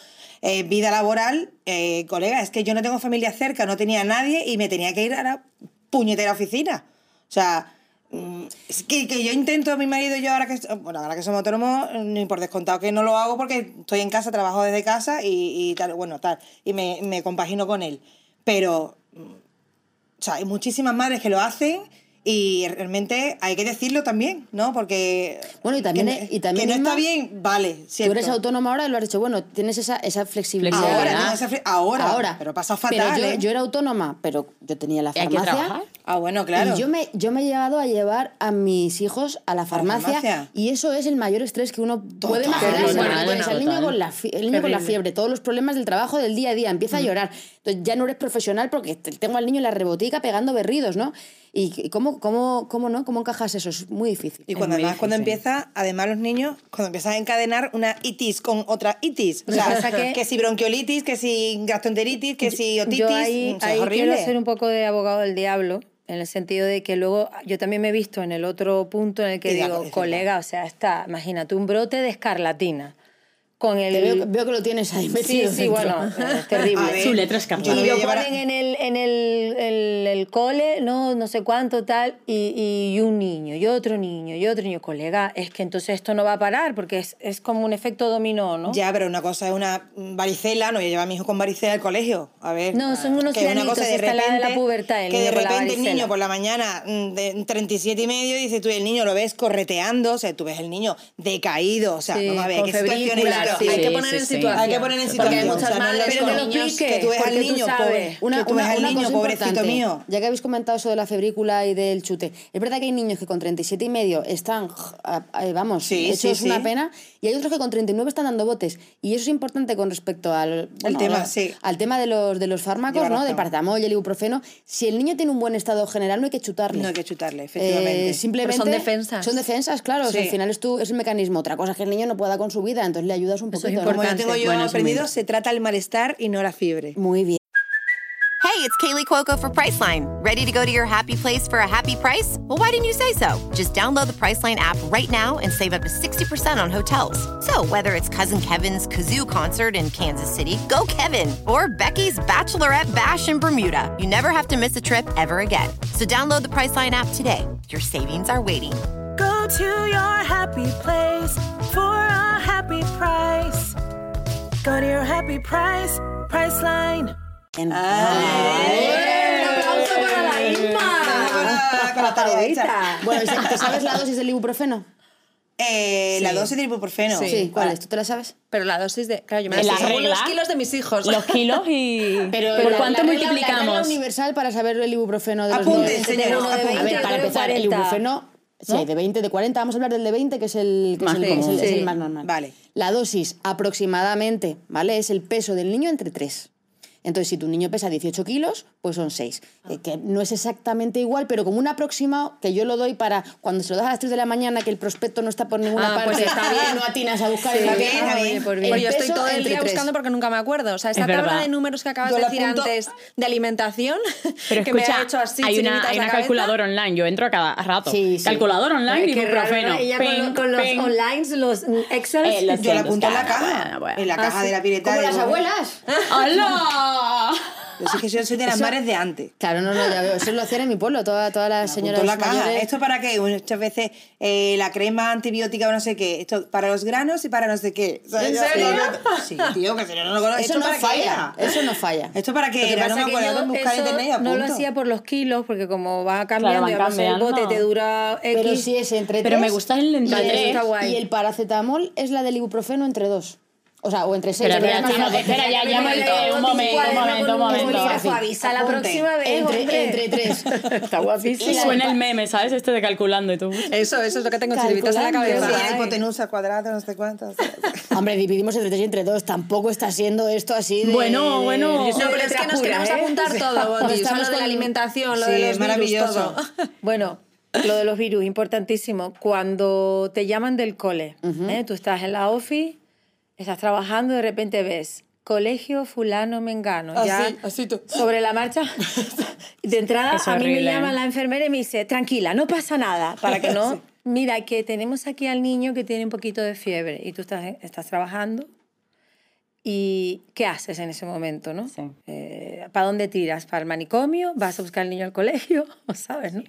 S2: eh, vida laboral. Eh, colega, es que yo no tengo familia cerca, no tenía nadie y me tenía que ir a la puñetera oficina. O sea. mm, Es que, que yo intento a mi marido y yo ahora que bueno ahora que somos autónomos ni por descontado que no lo hago porque estoy en casa trabajo desde casa y, y tal bueno tal y me, me compagino con él pero sea, hay muchísimas madres que lo hacen y realmente hay que decirlo también, ¿no? Porque.
S3: Bueno, y también-
S2: que,
S3: y también,
S2: que no está bien, vale.
S3: Tú
S2: Cierto.
S3: eres autónoma ahora y lo has dicho, bueno, tienes esa, esa flexibilidad.
S2: Ahora, esa fle- ahora,
S3: Ahora.
S2: Pero pasa
S3: Pero
S2: fatal,
S3: yo,
S2: ¿eh?
S3: yo era autónoma, pero yo tenía la
S4: ¿Y hay que
S3: farmacia.
S4: trabajar?
S2: Ah, bueno, claro.
S3: Y yo me, yo me he llegado a llevar a mis hijos a la farmacia,
S2: farmacia.
S3: y eso es el mayor estrés que uno puede imaginarse. al niño, con la, el niño con la fiebre, todos los problemas del trabajo del día a día, empieza a llorar, Entonces ya no eres profesional porque te- tengo al niño en la rebotica pegando berridos, ¿no? ¿Y cómo, cómo, cómo no? ¿Cómo encajas eso? Es muy difícil.
S2: Y cuando además cuando
S4: difícil.
S2: empieza, además los niños, cuando empiezan a encadenar una itis con otra itis. O sea,
S5: pasa que-
S2: que si bronquiolitis, que si gastroenteritis, que si otitis.
S5: Yo ahí,
S2: o sea,
S5: ahí
S2: es
S5: quiero ser un poco de abogado del diablo, en el sentido de que luego yo también me he visto en el otro punto en el que
S2: Y
S5: digo, colega, o sea, está, imagínate, un brote de escarlatina con el...
S3: Te veo, veo que lo tienes ahí
S5: Sí,
S3: metido.
S5: sí,
S3: dentro.
S5: bueno, es terrible.
S4: Su letra
S2: yo lo
S5: Y lo ponen en el, en el, el, el cole, no, no sé cuánto, tal, y, y un niño, y otro niño, y otro niño. Colega, es que entonces esto no va a parar, porque es, es como un efecto dominó, ¿no?
S2: Ya, pero una cosa es una varicela, no voy a llevar a mi hijo con varicela al colegio. A ver.
S5: No, son unos
S2: que una cosa de
S5: está la de la
S2: repente,
S5: pubertad, el
S2: que de
S5: niño
S2: repente el niño por la mañana mm, de 37 y medio, dice tú, el niño lo ves correteando, o sea, tú ves el niño decaído, o sea,
S5: Sí,
S2: vamos a ver, qué situación es
S5: sí.
S2: Hay que poner
S4: sí,
S2: en situación. Hay que poner en
S1: Porque
S2: situación.
S1: hay muchas
S2: o sea, no
S1: madres
S2: le
S5: con niños
S2: que tú ves al niño, pobre,
S3: Una,
S2: que tú ves
S3: una-
S2: al
S3: una
S2: niño, pobrecito mío.
S3: Ya que habéis comentado eso de la febrícula y del chute, es verdad que hay niños que con 37 y medio están, eh, vamos,
S2: Sí,
S3: hechos
S2: sí,
S3: una
S2: sí.
S3: pena, y hay otros que con 39 están dando botes. Y eso es importante con respecto al, bueno,
S2: tema, sí.
S3: al tema de los, de los fármacos,
S2: Lleva
S3: ¿no?
S2: razón.
S3: del paracetamol y el ibuprofeno. Si el niño tiene un buen estado general, no hay que chutarle.
S2: No hay que chutarle, efectivamente.
S3: Eh, simplemente
S1: Pero son defensas.
S3: Son defensas, claro. o sea,
S2: Sí.
S3: al final es, tu, es el mecanismo. Otra cosa es que el niño no pueda con su vida, entonces le ayudas un
S5: Eso es
S3: poquito.
S2: Como yo tengo yo
S4: Bueno,
S2: aprendido, se trata el malestar y no la fiebre.
S3: Muy bien.
S6: Hey, it's Kaylee Cuoco for Priceline. Ready to go to your happy place for a happy price? Well, why didn't you say so? Just download the Priceline app right now and save up to 60% on hotels. So, whether it's Cousin Kevin's Kazoo concert in Kansas City, go Kevin, or Becky's Bachelorette Bash in Bermuda, you never have to miss a trip ever again. So, download the Priceline app today. Your savings are waiting.
S7: Go to your happy place for a happy price. Go to your happy price, Priceline.
S3: Bien.
S5: ¡Aplauso para la Inma!
S2: Con la.
S3: Bueno, ¿y sa- ¿te sabes la dosis del ibuprofeno?
S2: Eh, La dosis de ibuprofeno.
S3: Sí, ¿cuál es? ¿Tú te la sabes?
S1: Pero la dosis de. Claro, yo me
S4: En
S1: la
S4: la
S1: sé
S4: regla.
S1: los kilos de mis hijos.
S4: Los kilos y...
S3: Pero
S4: ¿Por
S3: la-
S4: cuánto
S3: la regla- La regla
S4: multiplicamos?
S3: universal para saber el ibuprofeno de los
S2: Apunte,
S3: niños.
S2: señora,
S5: uno de
S2: apunte.
S3: A ver, para empezar, el
S5: 40.
S3: ibuprofeno, sí, hay de 20, de 40, vamos a hablar del de 20, que es el, que es
S4: Más
S3: el- es el-
S4: común.
S3: es el
S5: Sí.
S3: más normal.
S2: Vale.
S3: La dosis aproximadamente, ¿vale? Es el peso del niño entre 3. Entonces, si tu niño pesa 18 kilos, pues son 6.
S2: Ah.
S3: que no es exactamente igual, pero como un aproximado que yo lo doy para cuando se lo das a las 3 de la mañana, que el prospecto no está por ninguna
S1: Ah,
S3: parte,
S1: pues está bien.
S3: no atinas a buscar
S2: Sí,
S3: el
S2: está bien, está bien.
S5: por
S3: el
S1: Pues yo estoy todo el día buscando porque nunca me acuerdo. O sea, esta
S4: Es
S1: tabla
S4: verdad.
S1: de números que acabas
S2: Yo
S1: de decir
S2: apunto-
S1: antes de alimentación,
S4: Pero
S1: que me
S4: escucha,
S1: ha hecho así
S4: hay una, hay una calculadora online. Yo entro a cada rato.
S3: Sí, sí.
S4: Calculadora online y
S5: qué raro,
S4: ibuprofeno.
S5: ¿no? Ella con,
S4: Ping,
S5: lo- con los
S4: ping.
S5: online, los Excel.
S4: Eh, los
S2: Yo la
S4: cientos,
S2: apunto en la caja. En la
S5: Ah,
S2: caja de la.
S3: Como
S2: de
S3: las abuelas.
S4: ¡Hala!
S2: Yo sé que yo soy de las
S3: Eso-
S2: madres de antes.
S3: Claro, no, no, ya veo. Eso lo hacían en mi pueblo, toda- todas las señoras
S2: la caja.
S3: mayores.
S2: ¿Esto para qué? Muchas veces eh, la crema antibiótica o no sé qué. Esto para los granos y para no sé qué. O sea,
S1: ¿En serio?
S2: Sí, tío, que si no, no lo conozco.
S3: Eso
S2: ¿Esto
S3: no falla. Eso no falla.
S2: ¿Esto para qué era? No me acuerdo.
S5: yo
S2: Buscar internet
S5: no lo hacía por los kilos, porque como va cambiando
S4: van
S5: además el bote te dura X.
S3: Pero sí es entre
S4: Pero
S3: tres,
S4: me gusta el entre
S3: y. Y el paracetamol es la del ibuprofeno entre dos. O sea, o entre seis.
S4: Espera,
S3: Pero además-
S4: chicos, espera, ya, ya un momento, un momento, un momento.
S5: avisa la próxima vez,
S3: Entre, tres.
S5: Está guapísimo.
S4: Y suena el meme, ¿sabes? Este de calculando y tú.
S1: Eso, eso es lo que tengo chiribitas en la cabeza.
S2: Sí, hipotenusa, cuadrado, no sé cuántos.
S3: Hombre, dividimos entre tres y entre dos. Tampoco está siendo esto así de...
S4: Bueno, bueno.
S1: No, pero es que nos queremos apuntar todo, Boti.
S3: Estamos
S1: Solo de la alimentación, lo
S2: Sí,
S1: de
S2: es
S1: los virus,
S2: maravilloso.
S1: todo.
S5: Bueno, lo de los virus, importantísimo. Cuando te llaman del cole, ¿eh? tú estás en la office, estás trabajando y de repente ves colegio fulano mengano. ya
S2: Así, así tú.
S5: Sobre la marcha. De entrada,
S4: Es
S5: a mí me llama
S4: ¿eh?
S5: la enfermera y me dice, tranquila, no pasa nada, para que no... Mira, que tenemos aquí al niño que tiene un poquito de fiebre y tú estás, estás trabajando. ¿Y qué haces en ese momento, no?
S4: Sí.
S5: Eh, ¿Para dónde tiras? ¿Para el manicomio? ¿Vas a buscar al niño al colegio? ¿Sabes, no?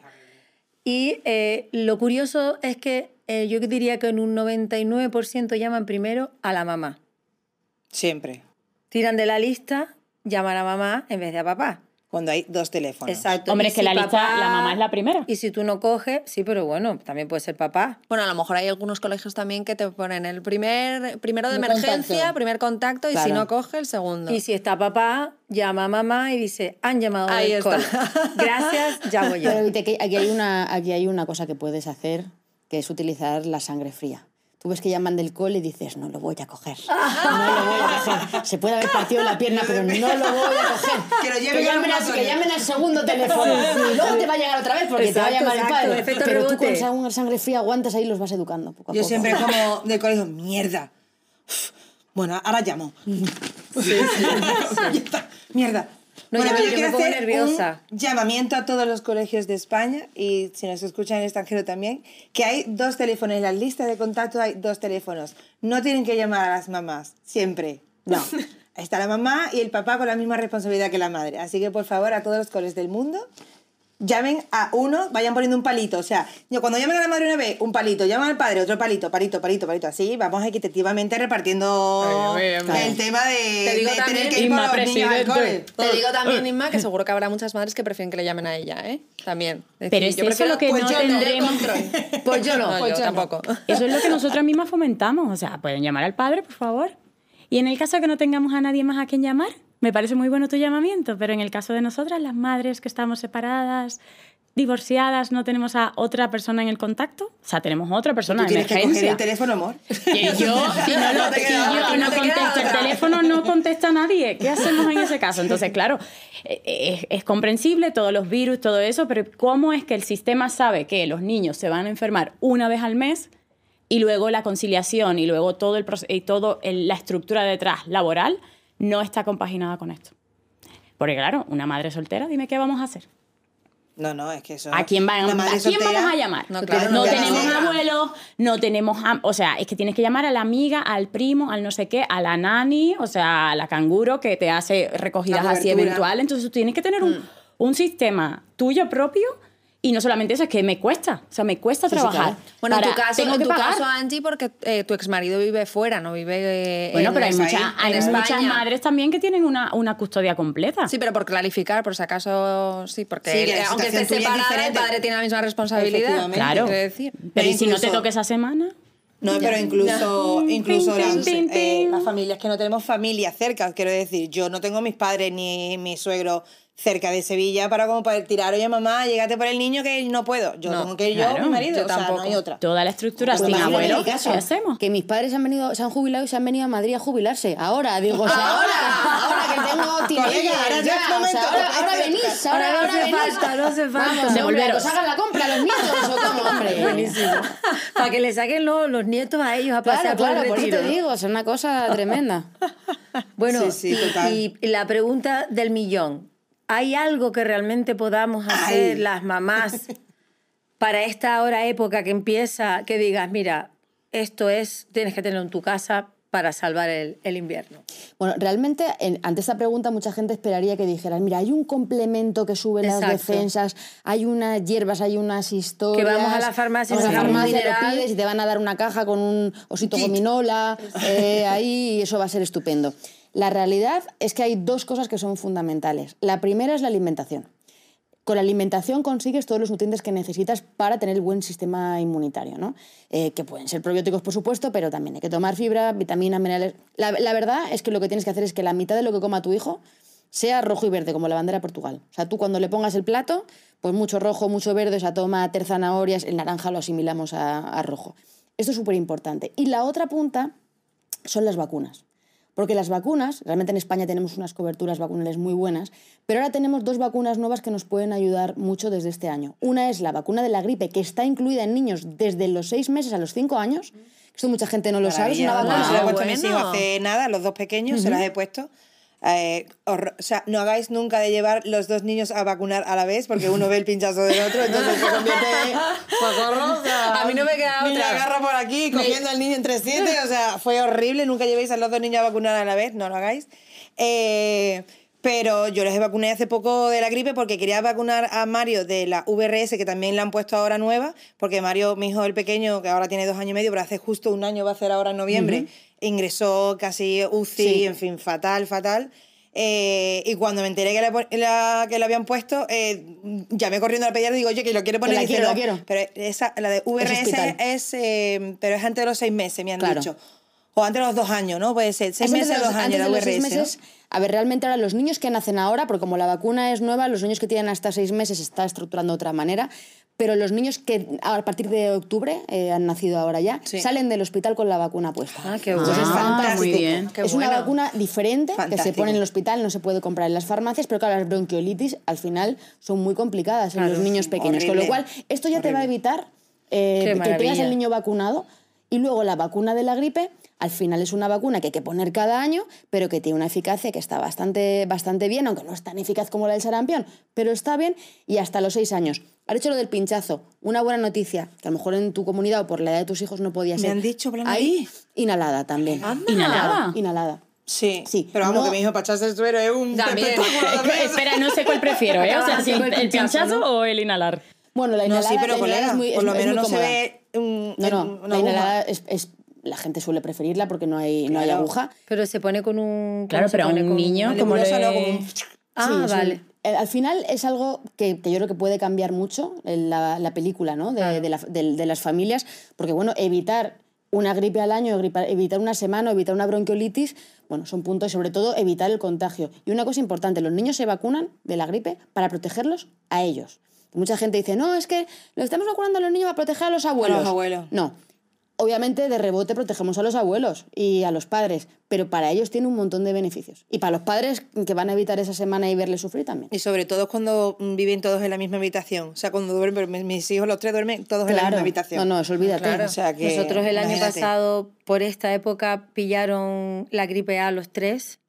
S5: Y eh, lo curioso es que eh, yo diría que en un 99% llaman primero a la mamá.
S2: Siempre.
S5: Tiran de la lista, llaman a mamá en vez de a papá.
S2: Cuando hay dos teléfonos.
S5: Exacto.
S4: Hombre,
S5: Y
S4: es que
S5: si
S4: la lista,
S5: papá-
S4: la mamá es la primera.
S5: Y si tú no coges, sí, pero bueno, también puede ser papá.
S1: Bueno, a lo mejor hay algunos colegios también que te ponen el primer primero de emergencia,
S3: contacto.
S1: primer contacto, y
S3: Claro.
S1: si no coge, el segundo.
S5: Y si está papá, llama a mamá y dice, han llamado
S1: Ahí
S5: del
S1: está.
S5: Gracias, ya voy yo.
S3: Pero aquí hay una, aquí hay una cosa que puedes hacer, que es utilizar la sangre fría. Tú ves que llaman del cole y dices, no lo voy a coger, no lo voy a coger. Se puede haber partido la pierna, pero no lo voy a coger.
S2: Que lo lleven
S3: que, llamen al,
S2: ambulatorio.
S3: que llamen al segundo teléfono. Y luego te va a llegar otra vez porque te va a
S5: Exacto,
S3: llamar el padre. Pero tú con sang- sangre fría aguantas ahí y los vas educando poco a
S2: Yo
S3: poco.
S2: siempre como del colegio, mierda. Uf, Bueno, ahora llamo. Ya está, mierda.
S5: No,
S2: bueno,
S5: yo- yo
S2: quiero
S5: me pongo nerviosa.
S2: un llamamiento a todos los colegios de España y si nos escuchan en el extranjero también, que hay dos teléfonos, en la lista de contacto hay dos teléfonos. No tienen que llamar a las mamás, siempre. No. Está la mamá y el papá con la misma responsabilidad que la madre. Así que, por favor, a todos los coles del mundo, llamen a uno, vayan poniendo un palito. O sea, yo cuando llamen a la madre una vez, un palito, llaman al padre, otro palito, palito, palito, palito. Así vamos equitativamente repartiendo
S1: Ay, bien, bien.
S2: el tema de,
S1: Te digo
S2: de
S1: también,
S2: tener que ir
S4: Inma,
S2: con los niños al.
S1: Te digo también, Inma, que seguro que habrá muchas madres que prefieren que le llamen a ella, ¿eh? También. Decir,
S4: Pero es
S1: yo
S4: eso
S1: prefiero-
S4: lo que
S2: pues
S4: no
S2: yo no,
S4: tendremos.
S5: Pues yo no.
S1: No,
S5: pues
S1: yo
S5: yo no.
S1: tampoco.
S4: Eso es lo que nosotras mismas fomentamos. O sea, pueden llamar al padre, por favor. Y en el caso de que no tengamos a nadie más a quien llamar, me parece muy bueno tu llamamiento, pero en el caso de nosotras, las madres que estamos separadas, divorciadas, no tenemos a otra persona en el contacto, o sea, tenemos otra persona
S2: Tú
S4: en
S2: tienes que coger
S4: emergencia.
S2: el teléfono, amor.
S4: Que yo, si no,
S2: No
S4: si yo no
S2: no
S4: contesto el teléfono, no contesta nadie. ¿Qué hacemos en ese caso? Entonces, claro, es, es comprensible todos los virus, todo eso, pero ¿cómo es que el sistema sabe que los niños se van a enfermar una vez al mes y luego la conciliación y luego todo el y todo el- la estructura detrás laboral no está compaginada con esto? Porque claro, una madre soltera, dime qué vamos a hacer.
S2: No, no, es que eso.
S4: ¿A quién, van-
S2: una
S4: ¿a
S2: madre
S4: quién
S2: soltera-
S4: vamos a llamar?
S1: No,
S4: No,
S1: claro, no
S4: tenemos
S1: llamas.
S4: abuelos, no tenemos... am- O sea, es que tienes que llamar a la amiga, al primo, al no sé qué, a la nani, o sea, a la canguro que te hace recogidas así eventuales. Entonces tú tienes que tener un, un sistema tuyo propio y no solamente eso, es que me cuesta. O sea, me cuesta
S3: sí,
S4: trabajar.
S3: claro.
S1: Bueno, en tu caso,
S4: tengo
S1: en tu
S4: pagar.
S1: caso, Angie, porque eh, tu exmarido vive fuera, no vive eh,
S4: Bueno,
S1: en
S4: pero hay, mucha- muchas madres también que tienen una, una custodia completa.
S1: Sí, pero por clarificar, por si acaso, sí, porque
S2: Sí,
S1: él, aunque esté
S2: es
S1: separada, el padre tiene la misma responsabilidad.
S4: Claro.
S1: Quiero decir.
S4: Pero ¿y si no te toca esa semana?
S2: No, pero incluso, incluso las, eh, las familias que no tenemos familia cerca, quiero decir, yo no tengo mis padres ni mi suegro cerca de Sevilla para como poder tirar, oye mamá, llégate por el niño que no puedo. Yo
S1: No,
S2: tengo que ir yo,
S4: claro,
S2: mi marido,
S1: yo
S2: o sea,
S1: tampoco.
S2: no hay otra.
S4: Toda la estructura
S3: Pues
S4: sin abuelo. ¿Qué hacemos?
S3: Que mis padres han venido, se han jubilado y se han venido a Madrid a jubilarse. Ahora, digo, o sea, ahora, ahora que tengo teenagers,
S2: ahora
S3: ya, o sea, ahora, ahora venís, ahora,
S5: Ahora
S3: ahora venís.
S5: falta, no hace falta.
S3: Vamos,
S4: Devolveros.
S3: hagan la compra a los nietos, o como, hombre.
S5: Buenísimo. Para que le saquen los, los nietos a ellos a
S3: Claro,
S5: pasear
S3: claro,
S5: por
S3: por
S5: el
S3: eso te digo, es una cosa tremenda.
S5: Bueno,
S2: Sí, sí, total.
S5: y la pregunta del millón. ¿Hay algo que realmente podamos hacer
S2: Ay.
S5: las mamás para esta hora época que empieza, que digas, mira, esto es, tienes que tenerlo en tu casa para salvar el, el invierno?
S3: Bueno, realmente, en- ante esta pregunta, mucha gente esperaría que dijeran, mira, hay un complemento que sube las defensas, hay unas hierbas, hay unas historias...
S5: Que vamos a la farmacia
S3: vamos a la farmacia, lo pides y te van a dar una caja con un osito gominola, eh, ahí y eso va a ser estupendo. La realidad es que hay dos cosas que son fundamentales. La primera es la alimentación. Con la alimentación consigues todos los nutrientes que necesitas para tener el buen sistema inmunitario, ¿no? Eh, que pueden ser probióticos, por supuesto, pero también hay que tomar fibra, vitaminas, minerales. La, la verdad es que lo que tienes que hacer es que la mitad de lo que coma tu hijo sea rojo y verde, como la bandera de Portugal. O sea, tú cuando le pongas el plato, pues mucho rojo, mucho verde, o sea, toma zanahorias, el naranja lo asimilamos a, a rojo. Esto es súper importante. Y la otra punta son las vacunas. Porque las vacunas, realmente en España tenemos unas coberturas vacunales muy buenas, pero ahora tenemos dos vacunas nuevas que nos pueden ayudar mucho desde este año. Una es la vacuna de la gripe, que está incluida en niños desde los seis meses a los cinco años. Esto mucha gente no lo sabe, es una vacuna.
S2: Se la he puesto a mis
S1: bueno.
S2: hijos hace nada, los dos pequeños, se las he puesto. Eh, horror- o sea, no hagáis nunca de llevar los dos niños a vacunar a la vez porque uno ve el pinchazo del otro, entonces se convierte socorro. o sea,
S1: A mí no me queda otra.
S2: agarra por aquí cogiendo al niño entre siete, o sea, fue horrible. Nunca llevéis a los dos niños a vacunar a la vez, no lo hagáis. Eh, pero yo les vacuné hace poco de la gripe porque quería vacunar a Mario de la VRS, que también la han puesto ahora nueva, porque Mario, mi hijo el pequeño, que ahora tiene dos años y medio, pero hace justo un año va a hacer ahora en noviembre, ingresó casi UCI,
S3: Sí.
S2: en fin, fatal, fatal. Eh, y cuando me enteré que le, la, que le habían puesto, eh, llamé corriendo al pediatra y digo, oye, que lo quiero poner.
S3: la
S2: y dice,
S3: quiero, la
S2: "No".
S3: quiero.
S2: Pero esa, la de VRS es, eh, pero es antes de los seis meses, me han
S3: Claro.
S2: dicho. O antes de los dos años, ¿no? Puede ser. Seis
S3: Es
S2: meses
S3: de
S2: dos
S3: los-
S2: años
S3: antes
S2: la
S3: los seis
S2: ¿no?
S3: A ver, realmente ahora los niños que nacen ahora, porque como la vacuna es nueva, los niños que tienen hasta seis meses se está estructurando de otra manera. Pero los niños que a partir de octubre eh, han nacido ahora ya,
S2: Sí.
S3: salen del hospital con la vacuna puesta.
S5: Ah, qué
S3: Entonces
S5: bueno.
S3: es
S4: Ah,
S3: fantástico.
S4: muy bien.
S2: Qué
S3: es una vacuna diferente que se pone en el hospital, no se puede comprar en las farmacias, pero claro, las bronquiolitis al final son muy complicadas en los niños pequeños. Con lo
S2: horrible.
S3: cual, esto ya te va a evitar eh, que tengas el niño vacunado. Y luego la vacuna de la gripe, al final es una vacuna que hay que poner cada año, pero que tiene una eficacia que está bastante, bastante bien, aunque no es tan eficaz como la del sarampión, pero está bien y hasta los seis años. Has hecho lo del pinchazo, una buena noticia, que a lo mejor en tu comunidad o por la edad de tus hijos no podía
S2: Me
S3: ser.
S2: han dicho la
S3: Ahí, inhalada también.
S4: ¿Inhalada?
S3: Inhalada.
S2: Sí.
S3: Sí,
S2: Pero vamos,
S3: no-
S2: que mi hijo el suero es un
S4: espera, no sé cuál prefiero, ¿eh? O sea, si el,
S5: pinchazo, ¿no?
S4: o el inhalar.
S3: Bueno, la
S2: No,
S3: inhalada,
S2: sí, pero
S3: la inhalada
S2: colega,
S3: es muy,
S2: por lo
S3: es
S2: menos
S3: muy
S2: no se ve un,
S3: No, no,
S2: una
S3: la
S2: aguja.
S3: inhalada es, es- La gente suele preferirla porque no hay, no hay aguja.
S5: Pero se pone con un...
S4: Claro,
S5: ¿cómo se
S4: pero a un
S5: Con-
S4: niño, como le-
S2: un-
S5: Ah,
S3: Sí,
S5: vale.
S3: eh, al final es algo que, que yo creo que puede cambiar mucho en la, la película, ¿no? De, de la- de- de las familias, porque bueno, evitar una gripe al año, evitar una semana, evitar una bronquiolitis, bueno, son puntos y sobre todo evitar el contagio. Y una cosa importante, los niños se vacunan de la gripe para protegerlos a ellos. Mucha gente dice, no, es que lo estamos vacunando a los niños para proteger a los abuelos.
S2: abuelos.
S3: No. Obviamente de rebote protegemos a los abuelos y a los padres, pero para ellos tiene un montón de beneficios. Y para los padres que van a evitar esa semana y verles sufrir también.
S2: Y sobre todo cuando viven todos en la misma habitación. O sea, cuando duermen, mis- mis hijos los tres duermen todos en la misma habitación.
S3: No, no, eso olvídate.
S2: Claro. O sea que,
S5: Nosotros el año
S2: imagínate.
S5: pasado, por esta época, pillaron la gripe A los tres.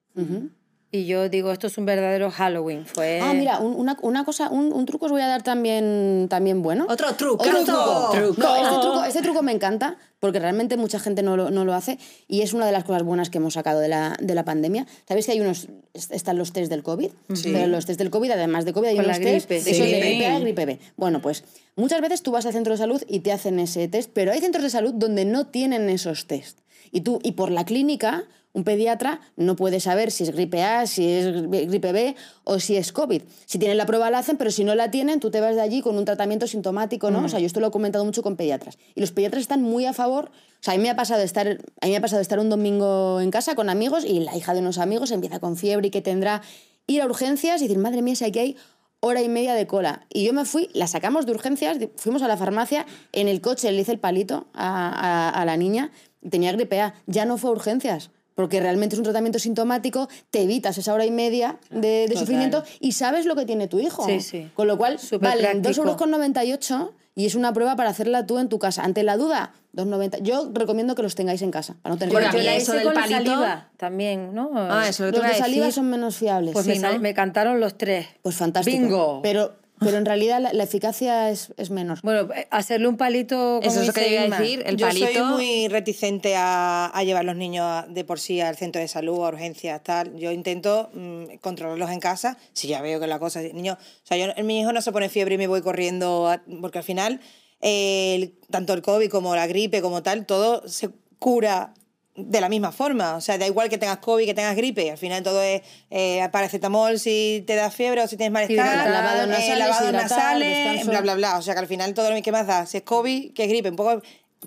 S5: Y yo digo, esto es un verdadero Halloween. Fue...
S3: Ah, mira, un- una, una cosa, un, un truco os voy a dar también, también bueno.
S2: Otro truco.
S3: Otro
S2: Truco.
S3: truco. No, este truco. Este truco me encanta porque realmente mucha gente no lo, no lo hace y es una de las cosas buenas que hemos sacado de la, de la pandemia. ¿Sabéis que hay unos, est- están los test del COVID?
S2: Sí.
S3: Pero los test del COVID, además de COVID, hay
S5: Con
S3: unos
S5: la
S3: test
S5: gripe.
S3: de esos de
S4: Sí.
S3: gripe A y gripe B. Bueno, pues muchas veces tú vas al centro de salud y te hacen ese test, pero hay centros de salud donde no tienen esos test. Y tú, y por la clínica, un pediatra no puede saber si es gripe A, si es gri- gripe B o si es COVID. Si tienen la prueba la hacen, pero si no la tienen, tú te vas de allí con un tratamiento sintomático, ¿no? O sea, yo esto lo he comentado mucho con pediatras. Y los pediatras están muy a favor. O sea, a mí me ha pasado estar, a mí me ha pasado estar un domingo en casa con amigos y la hija de unos amigos empieza con fiebre y que tendrá ir a urgencias y decir, madre mía, si aquí hay hora y media de cola. Y yo me fui, la sacamos de urgencias, fuimos a la farmacia, en el coche le hice el palito a, a- a la niña, tenía gripe A, ya no fue a urgencias. Porque realmente es un tratamiento sintomático, te evitas esa hora y media de, de sufrimiento y sabes lo que tiene tu hijo.
S5: Sí, sí.
S3: Con lo cual,
S5: Súper
S3: valen
S5: práctico.
S3: 2,98 euros y es una prueba para hacerla tú en tu casa. Ante la duda, 2,90. Yo recomiendo que los tengáis en casa, para no tener
S1: Porque
S3: que
S5: la
S1: eso del
S5: con
S1: palito-
S5: saliva también, ¿no?
S1: Ah, eso es lo
S3: Los de saliva
S1: decir.
S3: son menos fiables.
S5: Pues
S3: sí,
S5: me, me cantaron los tres.
S3: Pues fantástico.
S5: Bingo.
S3: Pero, pero en realidad la, la eficacia es, es menor.
S5: Bueno, eh, hacerle un palito.
S1: Eso es lo que iba a decir, el
S2: Yo
S1: palito.
S2: soy muy reticente a, a llevar los niños de por sí al centro de salud, a urgencias, tal. Yo intento mm, controlarlos en casa. Si ya veo que la cosa... Niño, o sea, yo, mi hijo no se pone fiebre y me voy corriendo, a- porque al final, eh, el- tanto el COVID como la gripe, como tal, todo se cura de la misma forma. O sea, da igual que tengas COVID, que tengas gripe. Al final todo es eh, paracetamol si te da fiebre o si tienes malestar, eh,
S3: nasales,
S2: lavados
S3: hidratar,
S2: nasales, bla, bla, bla. O sea, que al final todo lo que más da, si es COVID, que es gripe, un poco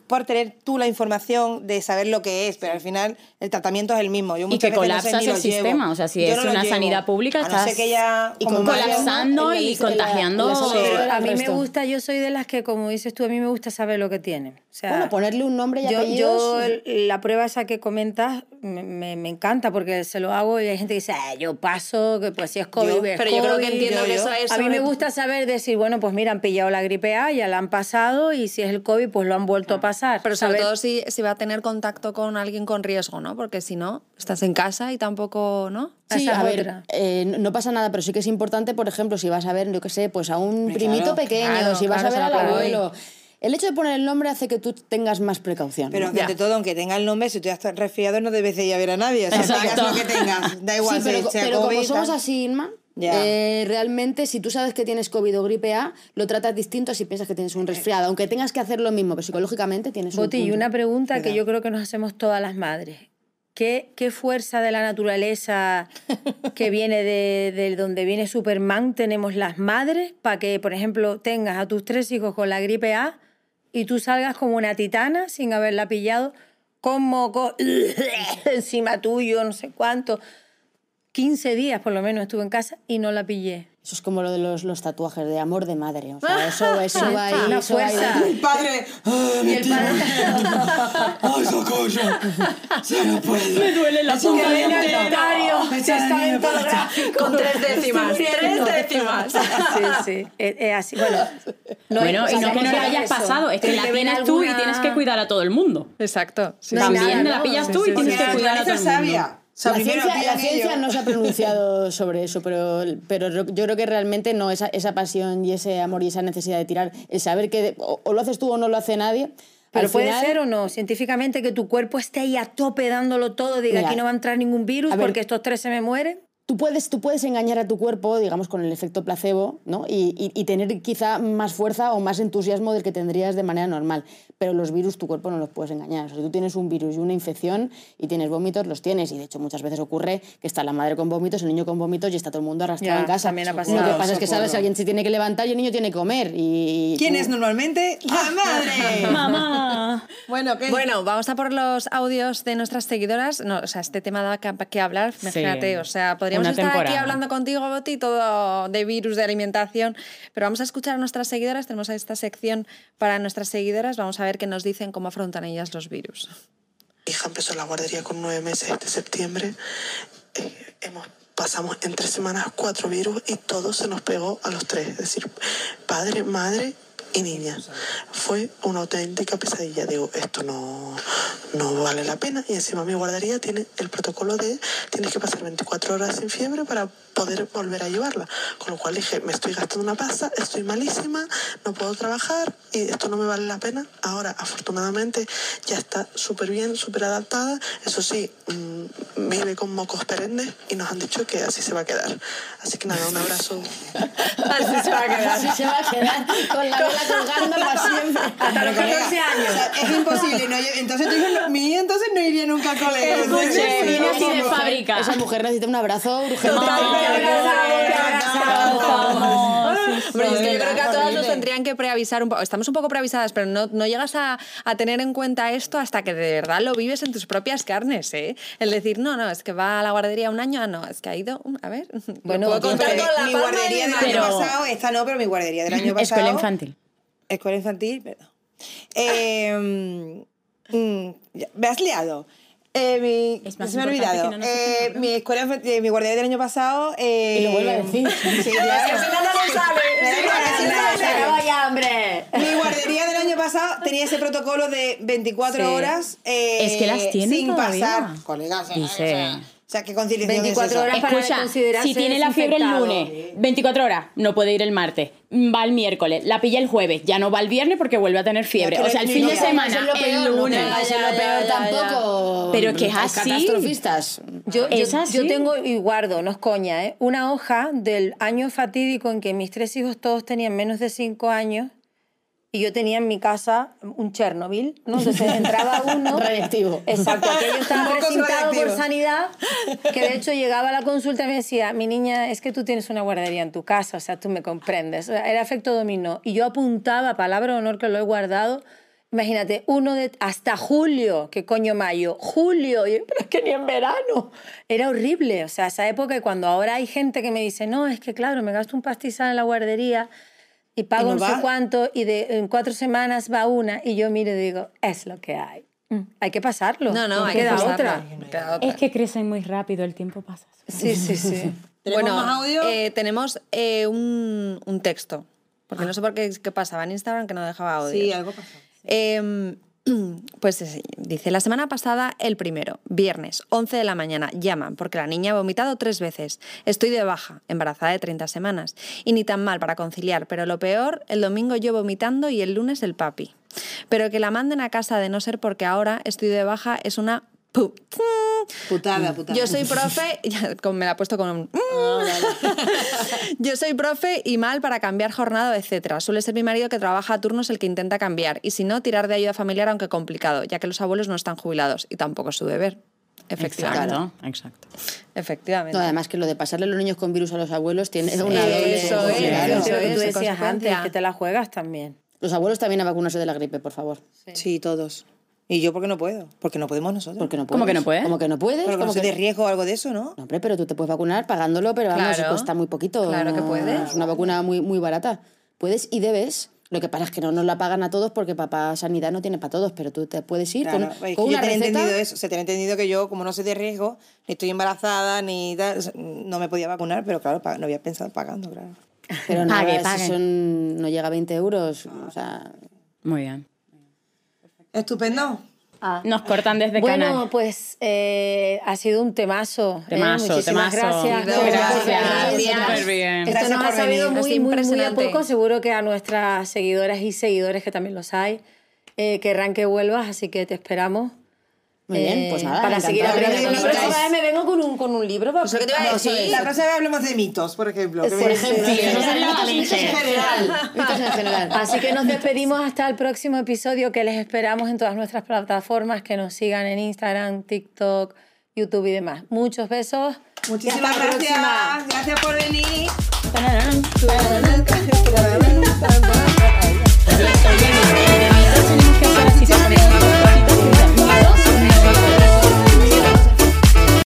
S2: por tener tú la información de saber lo que es, pero al final el tratamiento es el mismo. Yo
S4: Y que
S2: veces no sé
S4: colapsas el
S2: llevo.
S4: sistema, o sea, si
S2: Yo
S4: es
S2: no
S4: una
S2: llevo.
S4: sanidad pública,
S2: a no
S4: estás-
S2: que ya
S3: y
S4: colapsando
S3: la
S4: y
S3: la-
S4: contagiando.
S3: la espera
S5: a mí me gusta, yo soy de las que, como dices tú, a mí me gusta saber lo que tienen. O sea,
S3: Bueno, ponerle un nombre y
S5: yo,
S3: apellidos.
S5: yo la prueba esa que comentas me, me- me encanta porque se lo hago y hay gente que dice, "Ah, yo paso, que pues si es COVID,
S2: Yo-
S5: es
S1: pero yo creo que
S5: COVID".
S1: entiendo
S2: yo-
S1: que
S2: yo-
S1: eso es
S5: A mí me gusta saber decir, bueno, pues mira, han pillado la gripe A, ya la han pasado y si es el COVID, pues lo han vuelto a pasar.
S1: Pero sobre todo si, si va a tener contacto con alguien con riesgo, ¿no? Porque si no, estás en casa y tampoco, ¿no?
S3: Sí, a ver, eh, no pasa nada, pero sí que es importante, por ejemplo, si vas a ver, yo qué sé, pues a un
S2: Hombre,
S3: primito
S2: claro,
S3: pequeño,
S1: claro,
S3: si vas
S1: claro,
S3: a ver al abuelo. El hecho de poner el nombre hace que tú tengas más precaución.
S2: Pero ante todo, aunque tenga el nombre, si tú ya estás resfriado, no debes de ir a ver a nadie. O sea, tengas
S4: Exacto.
S2: lo que tengas. Da igual
S3: sí, pero,
S2: si sea
S3: pero
S2: COVID.
S3: como somos así, Inma, Eh, realmente si tú sabes que tienes COVID o gripe A, lo tratas distinto a si piensas que tienes un resfriado, aunque tengas que hacer lo mismo, pero psicológicamente tienes un
S5: Boti, y una pregunta que yo creo que nos hacemos todas las madres. ¿Qué, qué fuerza de la naturaleza que viene de, de donde viene Superman tenemos las madres para que, por ejemplo, tengas a tus tres hijos con la gripe A y tú salgas como una titana sin haberla pillado? con moco, encima tuyo, no sé cuánto. 15 días por lo menos estuve en casa y no la pillé.
S3: Eso es como lo de los, los tatuajes de amor de madre. O sea, eso, eso va ahí.
S5: Una
S3: eso va ahí
S5: fuerza.
S2: Mi padre. ¡Ay, mi
S5: el padre-
S2: ¡Ay, socorro! ¡Se no puede!
S4: Me duele la punta del
S2: notario.
S5: Testamento gráfico.
S1: Con tres décimas. Tres décimas.
S5: Sí, sí. Es, es así. Bueno, no
S4: bueno, y no que no
S5: sea
S4: hayas
S5: eso.
S4: pasado, es que la tienes tú y
S5: alguna-
S4: tienes que cuidar a todo el mundo.
S1: Exacto. sí,
S5: hay
S1: sí,
S5: nada,
S1: sí.
S4: También la pillas tú
S5: sí,
S4: y
S5: sí.
S4: tienes que
S2: La
S4: cuidar a todo el mundo.
S2: Sea,
S3: la ciencia, la ciencia no se ha pronunciado sobre eso, pero, pero yo creo que realmente no, esa, esa pasión y ese amor y esa necesidad de tirar, el saber que o, o lo haces tú o no lo hace nadie.
S5: Pero
S3: al
S5: puede
S3: final-
S5: ser o no, científicamente, que tu cuerpo esté ahí a tope dándolo todo, diga
S3: Mira,
S5: aquí no va a entrar ningún virus
S3: ver,
S5: porque estos tres se me mueren.
S3: Tú puedes, tú puedes engañar a tu cuerpo, digamos, con el efecto placebo, ¿no? Y, y- y tener quizá más fuerza o más entusiasmo del que tendrías de manera normal. Pero los virus tu cuerpo no los puedes engañar. O sea, si tú tienes un virus y una infección y tienes vómitos, los tienes. Y de hecho muchas veces ocurre que está la madre con vómitos, el niño con vómitos y está todo el mundo arrastrado
S5: Ya,
S3: en casa.
S5: también ha
S3: Lo
S5: pasado.
S3: que pasa es que sabes, alguien se tiene que levantar y el niño tiene que comer. Y
S2: ¿Quién es normalmente? ¡La madre!
S4: Mamá.
S2: Bueno, ¿qué?
S1: Bueno, vamos a por los audios de nuestras seguidoras. No, o sea, este tema da que, hablar, imagínate. O sea, podríamos
S4: Una
S1: estar aquí
S4: temporada.
S1: hablando contigo, Boti, todo de virus, de alimentación, pero vamos a escuchar a nuestras seguidoras. Tenemos esta sección para nuestras seguidoras. Vamos a ver qué nos dicen, cómo afrontan ellas los virus.
S8: Mi hija empezó la guardería con nueve meses de septiembre. Eh, hemos, pasamos en tres semanas cuatro virus y todo se nos pegó a los tres. Es decir, padre, madre y niña. Fue una auténtica pesadilla. Digo, esto no, no vale la pena. Y encima mi guardería tiene el protocolo de tienes que pasar 24 horas sin fiebre para poder volver a llevarla. Con lo cual dije, me estoy gastando una pasta, estoy malísima, no puedo trabajar y esto no me vale la pena. Ahora, afortunadamente, ya está súper bien, súper adaptada. Eso sí, mm, vive con mocos perennes y nos han dicho que así se va a quedar. Así que nada, un abrazo.
S1: Así se va a quedar.
S3: Así se va a quedar con la vela colgando para siempre.
S5: Hasta los 14 años.
S2: O sea, es imposible. No, entonces hijo no- mi entonces no iría nunca al colegio.
S4: Escuche, viene así de
S3: Esa mujer-
S4: fábrica.
S3: Esa mujer necesita un abrazo urgente.
S1: Hombre, es que yo creo que a todas nos tendrían que preavisar un poco. Estamos un poco preavisadas, pero no, no llegas a, a tener en cuenta esto hasta que de verdad lo vives en tus propias carnes, ¿eh? El decir, no, no, es que va a la guardería un año, ah, no, es que ha ido, un- a ver,
S5: Bueno,
S1: puedo contar
S2: Pero
S1: con la
S2: mi guardería del año.
S4: Pero-
S2: pasado, esta no, pero mi guardería del año pasado.
S4: Escuela infantil.
S2: Escuela infantil, perdón. Eh, mm, ya, me has liado. Eh, mi,
S4: Es más
S2: se me ha olvidado.
S4: no
S2: Eh, mi escuela, eh, mi guardería del año pasado. Eh,
S3: Y lo vuelve a decir.
S2: Sí, claro. Me da igual, que si no me sale.
S5: ya, hombre!
S2: Mi guardería del año pasado tenía ese protocolo de 24
S5: Sí.
S2: horas. eh,
S4: Es que las tienen
S2: sin
S4: todavía.
S2: pasar. Colegas, sea,
S4: Dice.
S2: O sea, o sea, ¿qué conciliación es
S5: 24
S2: eso?
S5: horas para
S4: Escucha,
S5: considerarse
S4: si tiene la fiebre el lunes, 24 horas, no puede ir el martes, va el miércoles, la pilla el jueves, ya no va el viernes porque vuelve a tener fiebre.
S2: Que
S4: O sea, el
S2: no-
S4: fin
S2: no,
S4: de
S2: no,
S4: semana,
S3: Eso es lo
S4: el
S3: peor, no
S4: lunes.
S3: pongáis en lo peor tampoco.
S4: Pero que es así.
S3: Catastrofistas.
S5: Yo,
S4: Es
S5: yo,
S4: así.
S5: yo tengo y guardo, no es coña, ¿eh? una hoja del año fatídico en que mis tres hijos todos tenían menos de cinco años y yo tenía en mi casa un Chernobyl, ¿no? Entonces entraba uno...
S3: Radiactivo.
S5: Exacto, aquello estaba
S2: Mocos
S5: precintado por sanidad, que de hecho llegaba a la consulta y me decía, mi niña, es que tú tienes una guardería en tu casa, o sea, tú me comprendes. O sea, era efecto dominó. Y yo apuntaba, palabra de honor que lo he guardado, imagínate, uno de hasta julio, que coño mayo, julio, yo, pero es que ni en verano. Era horrible, o sea, esa época y cuando ahora hay gente que me dice, no, es que claro, me gasto un pastizal en la guardería y pago
S2: ¿Y no
S5: no sé
S2: va?
S5: cuánto y de, en cuatro semanas va una y yo miro y digo, es lo que hay. Mm, Hay que pasarlo.
S1: No, no, hay que
S5: queda
S1: pasarlo.
S5: otra.
S1: Queda otra.
S4: Es que crecen muy rápido, el tiempo pasa.
S5: Sí, sí, sí.
S2: ¿Tenemos
S1: bueno,
S2: más audio?
S1: eh, tenemos eh, un, un texto. Porque no sé por qué, qué pasaba en Instagram que no dejaba audio.
S2: Sí, algo pasó.
S1: Em, pues sí, dice, la semana pasada, el primero, viernes, 11 de la mañana, llaman porque la niña ha vomitado tres veces. Estoy de baja, embarazada de 30 semanas. Y ni tan mal para conciliar, pero lo peor, el domingo yo vomitando y el lunes el papi. Pero que la manden a casa de no ser porque ahora estoy de baja es una... pu-
S2: Putada, putada.
S1: Yo soy profe, me la he puesto con un... Yo soy profe y mal para cambiar jornada, etcétera. Suele ser mi marido que trabaja a turnos el que intenta cambiar y si no, tirar de ayuda familiar aunque complicado, ya que los abuelos no están jubilados y tampoco es su deber. Efectivamente.
S4: Exacto, exacto.
S1: Efectivamente.
S3: No, además que lo de pasarle a los niños con virus a los abuelos tiene una
S1: Eso
S3: doble
S1: es,
S3: claro.
S1: eso
S5: Eso
S1: es,
S5: tú decías antes, que te la juegas también.
S3: Los abuelos también a vacunarse de la gripe, por favor.
S2: Sí, todos. Y yo, ¿por qué no puedo? Porque no podemos nosotros.
S3: Porque no puedes.
S4: ¿Cómo que no puedes?
S3: ¿Cómo que no puedes?
S2: Porque
S3: ¿Cómo
S2: no sé
S3: que-
S2: de riesgo o algo de eso, ¿no?
S3: No, hombre, pero tú te puedes vacunar pagándolo, pero vamos,
S1: Claro.
S3: cuesta muy poquito.
S1: Claro que
S3: no-
S1: puedes.
S3: Es una vacuna muy, muy barata. Puedes y debes. Lo que pasa es que no nos la pagan a todos porque papá sanidad no tiene para todos, pero tú te puedes ir
S2: Claro,
S3: con, con
S2: yo
S3: una receta.
S2: entendido eso, se tenía entendido que yo, como no soy de riesgo, ni estoy embarazada, ni tal, no me podía vacunar, pero claro, no había pensado pagando, claro.
S3: Pero
S4: Pague,
S3: nada, si
S4: pague.
S3: son, no llega a 20 euros. O sea,
S4: Muy bien.
S2: Estupendo.
S5: Ah.
S4: Nos cortan desde
S5: Bueno,
S4: canal.
S5: pues eh, ha sido un temazo. ¿eh?
S4: Temazo,
S5: Muchísimas
S4: temazo.
S5: gracias.
S1: Gracias.
S5: Gracias.
S4: Súper bien.
S5: Esto
S2: Gracias
S5: nos ha sabido muy, muy, muy a poco. Seguro que a nuestras seguidoras y seguidores, que también los hay, eh, querrán que vuelvas, así que te esperamos.
S3: Muy bien,
S5: eh,
S3: pues nada,
S5: Para seguir. La próxima vez me vengo con un, con un libro. para-
S2: Eso que te iba a
S5: Vamos,
S2: decir.
S5: eso
S2: La próxima vez hablemos de mitos, por ejemplo. que
S5: Sí,
S2: me-
S5: sí, sí.
S3: no sería
S2: Mitos en general.
S3: mitos en general.
S5: Así que nos despedimos hasta el próximo episodio que les esperamos en todas nuestras plataformas, que nos sigan en Instagram, TikTok, YouTube y demás. Muchos besos.
S2: Muchísimas gracias.
S5: próxima.
S2: Gracias por venir.
S4: Tenemos que hacer así,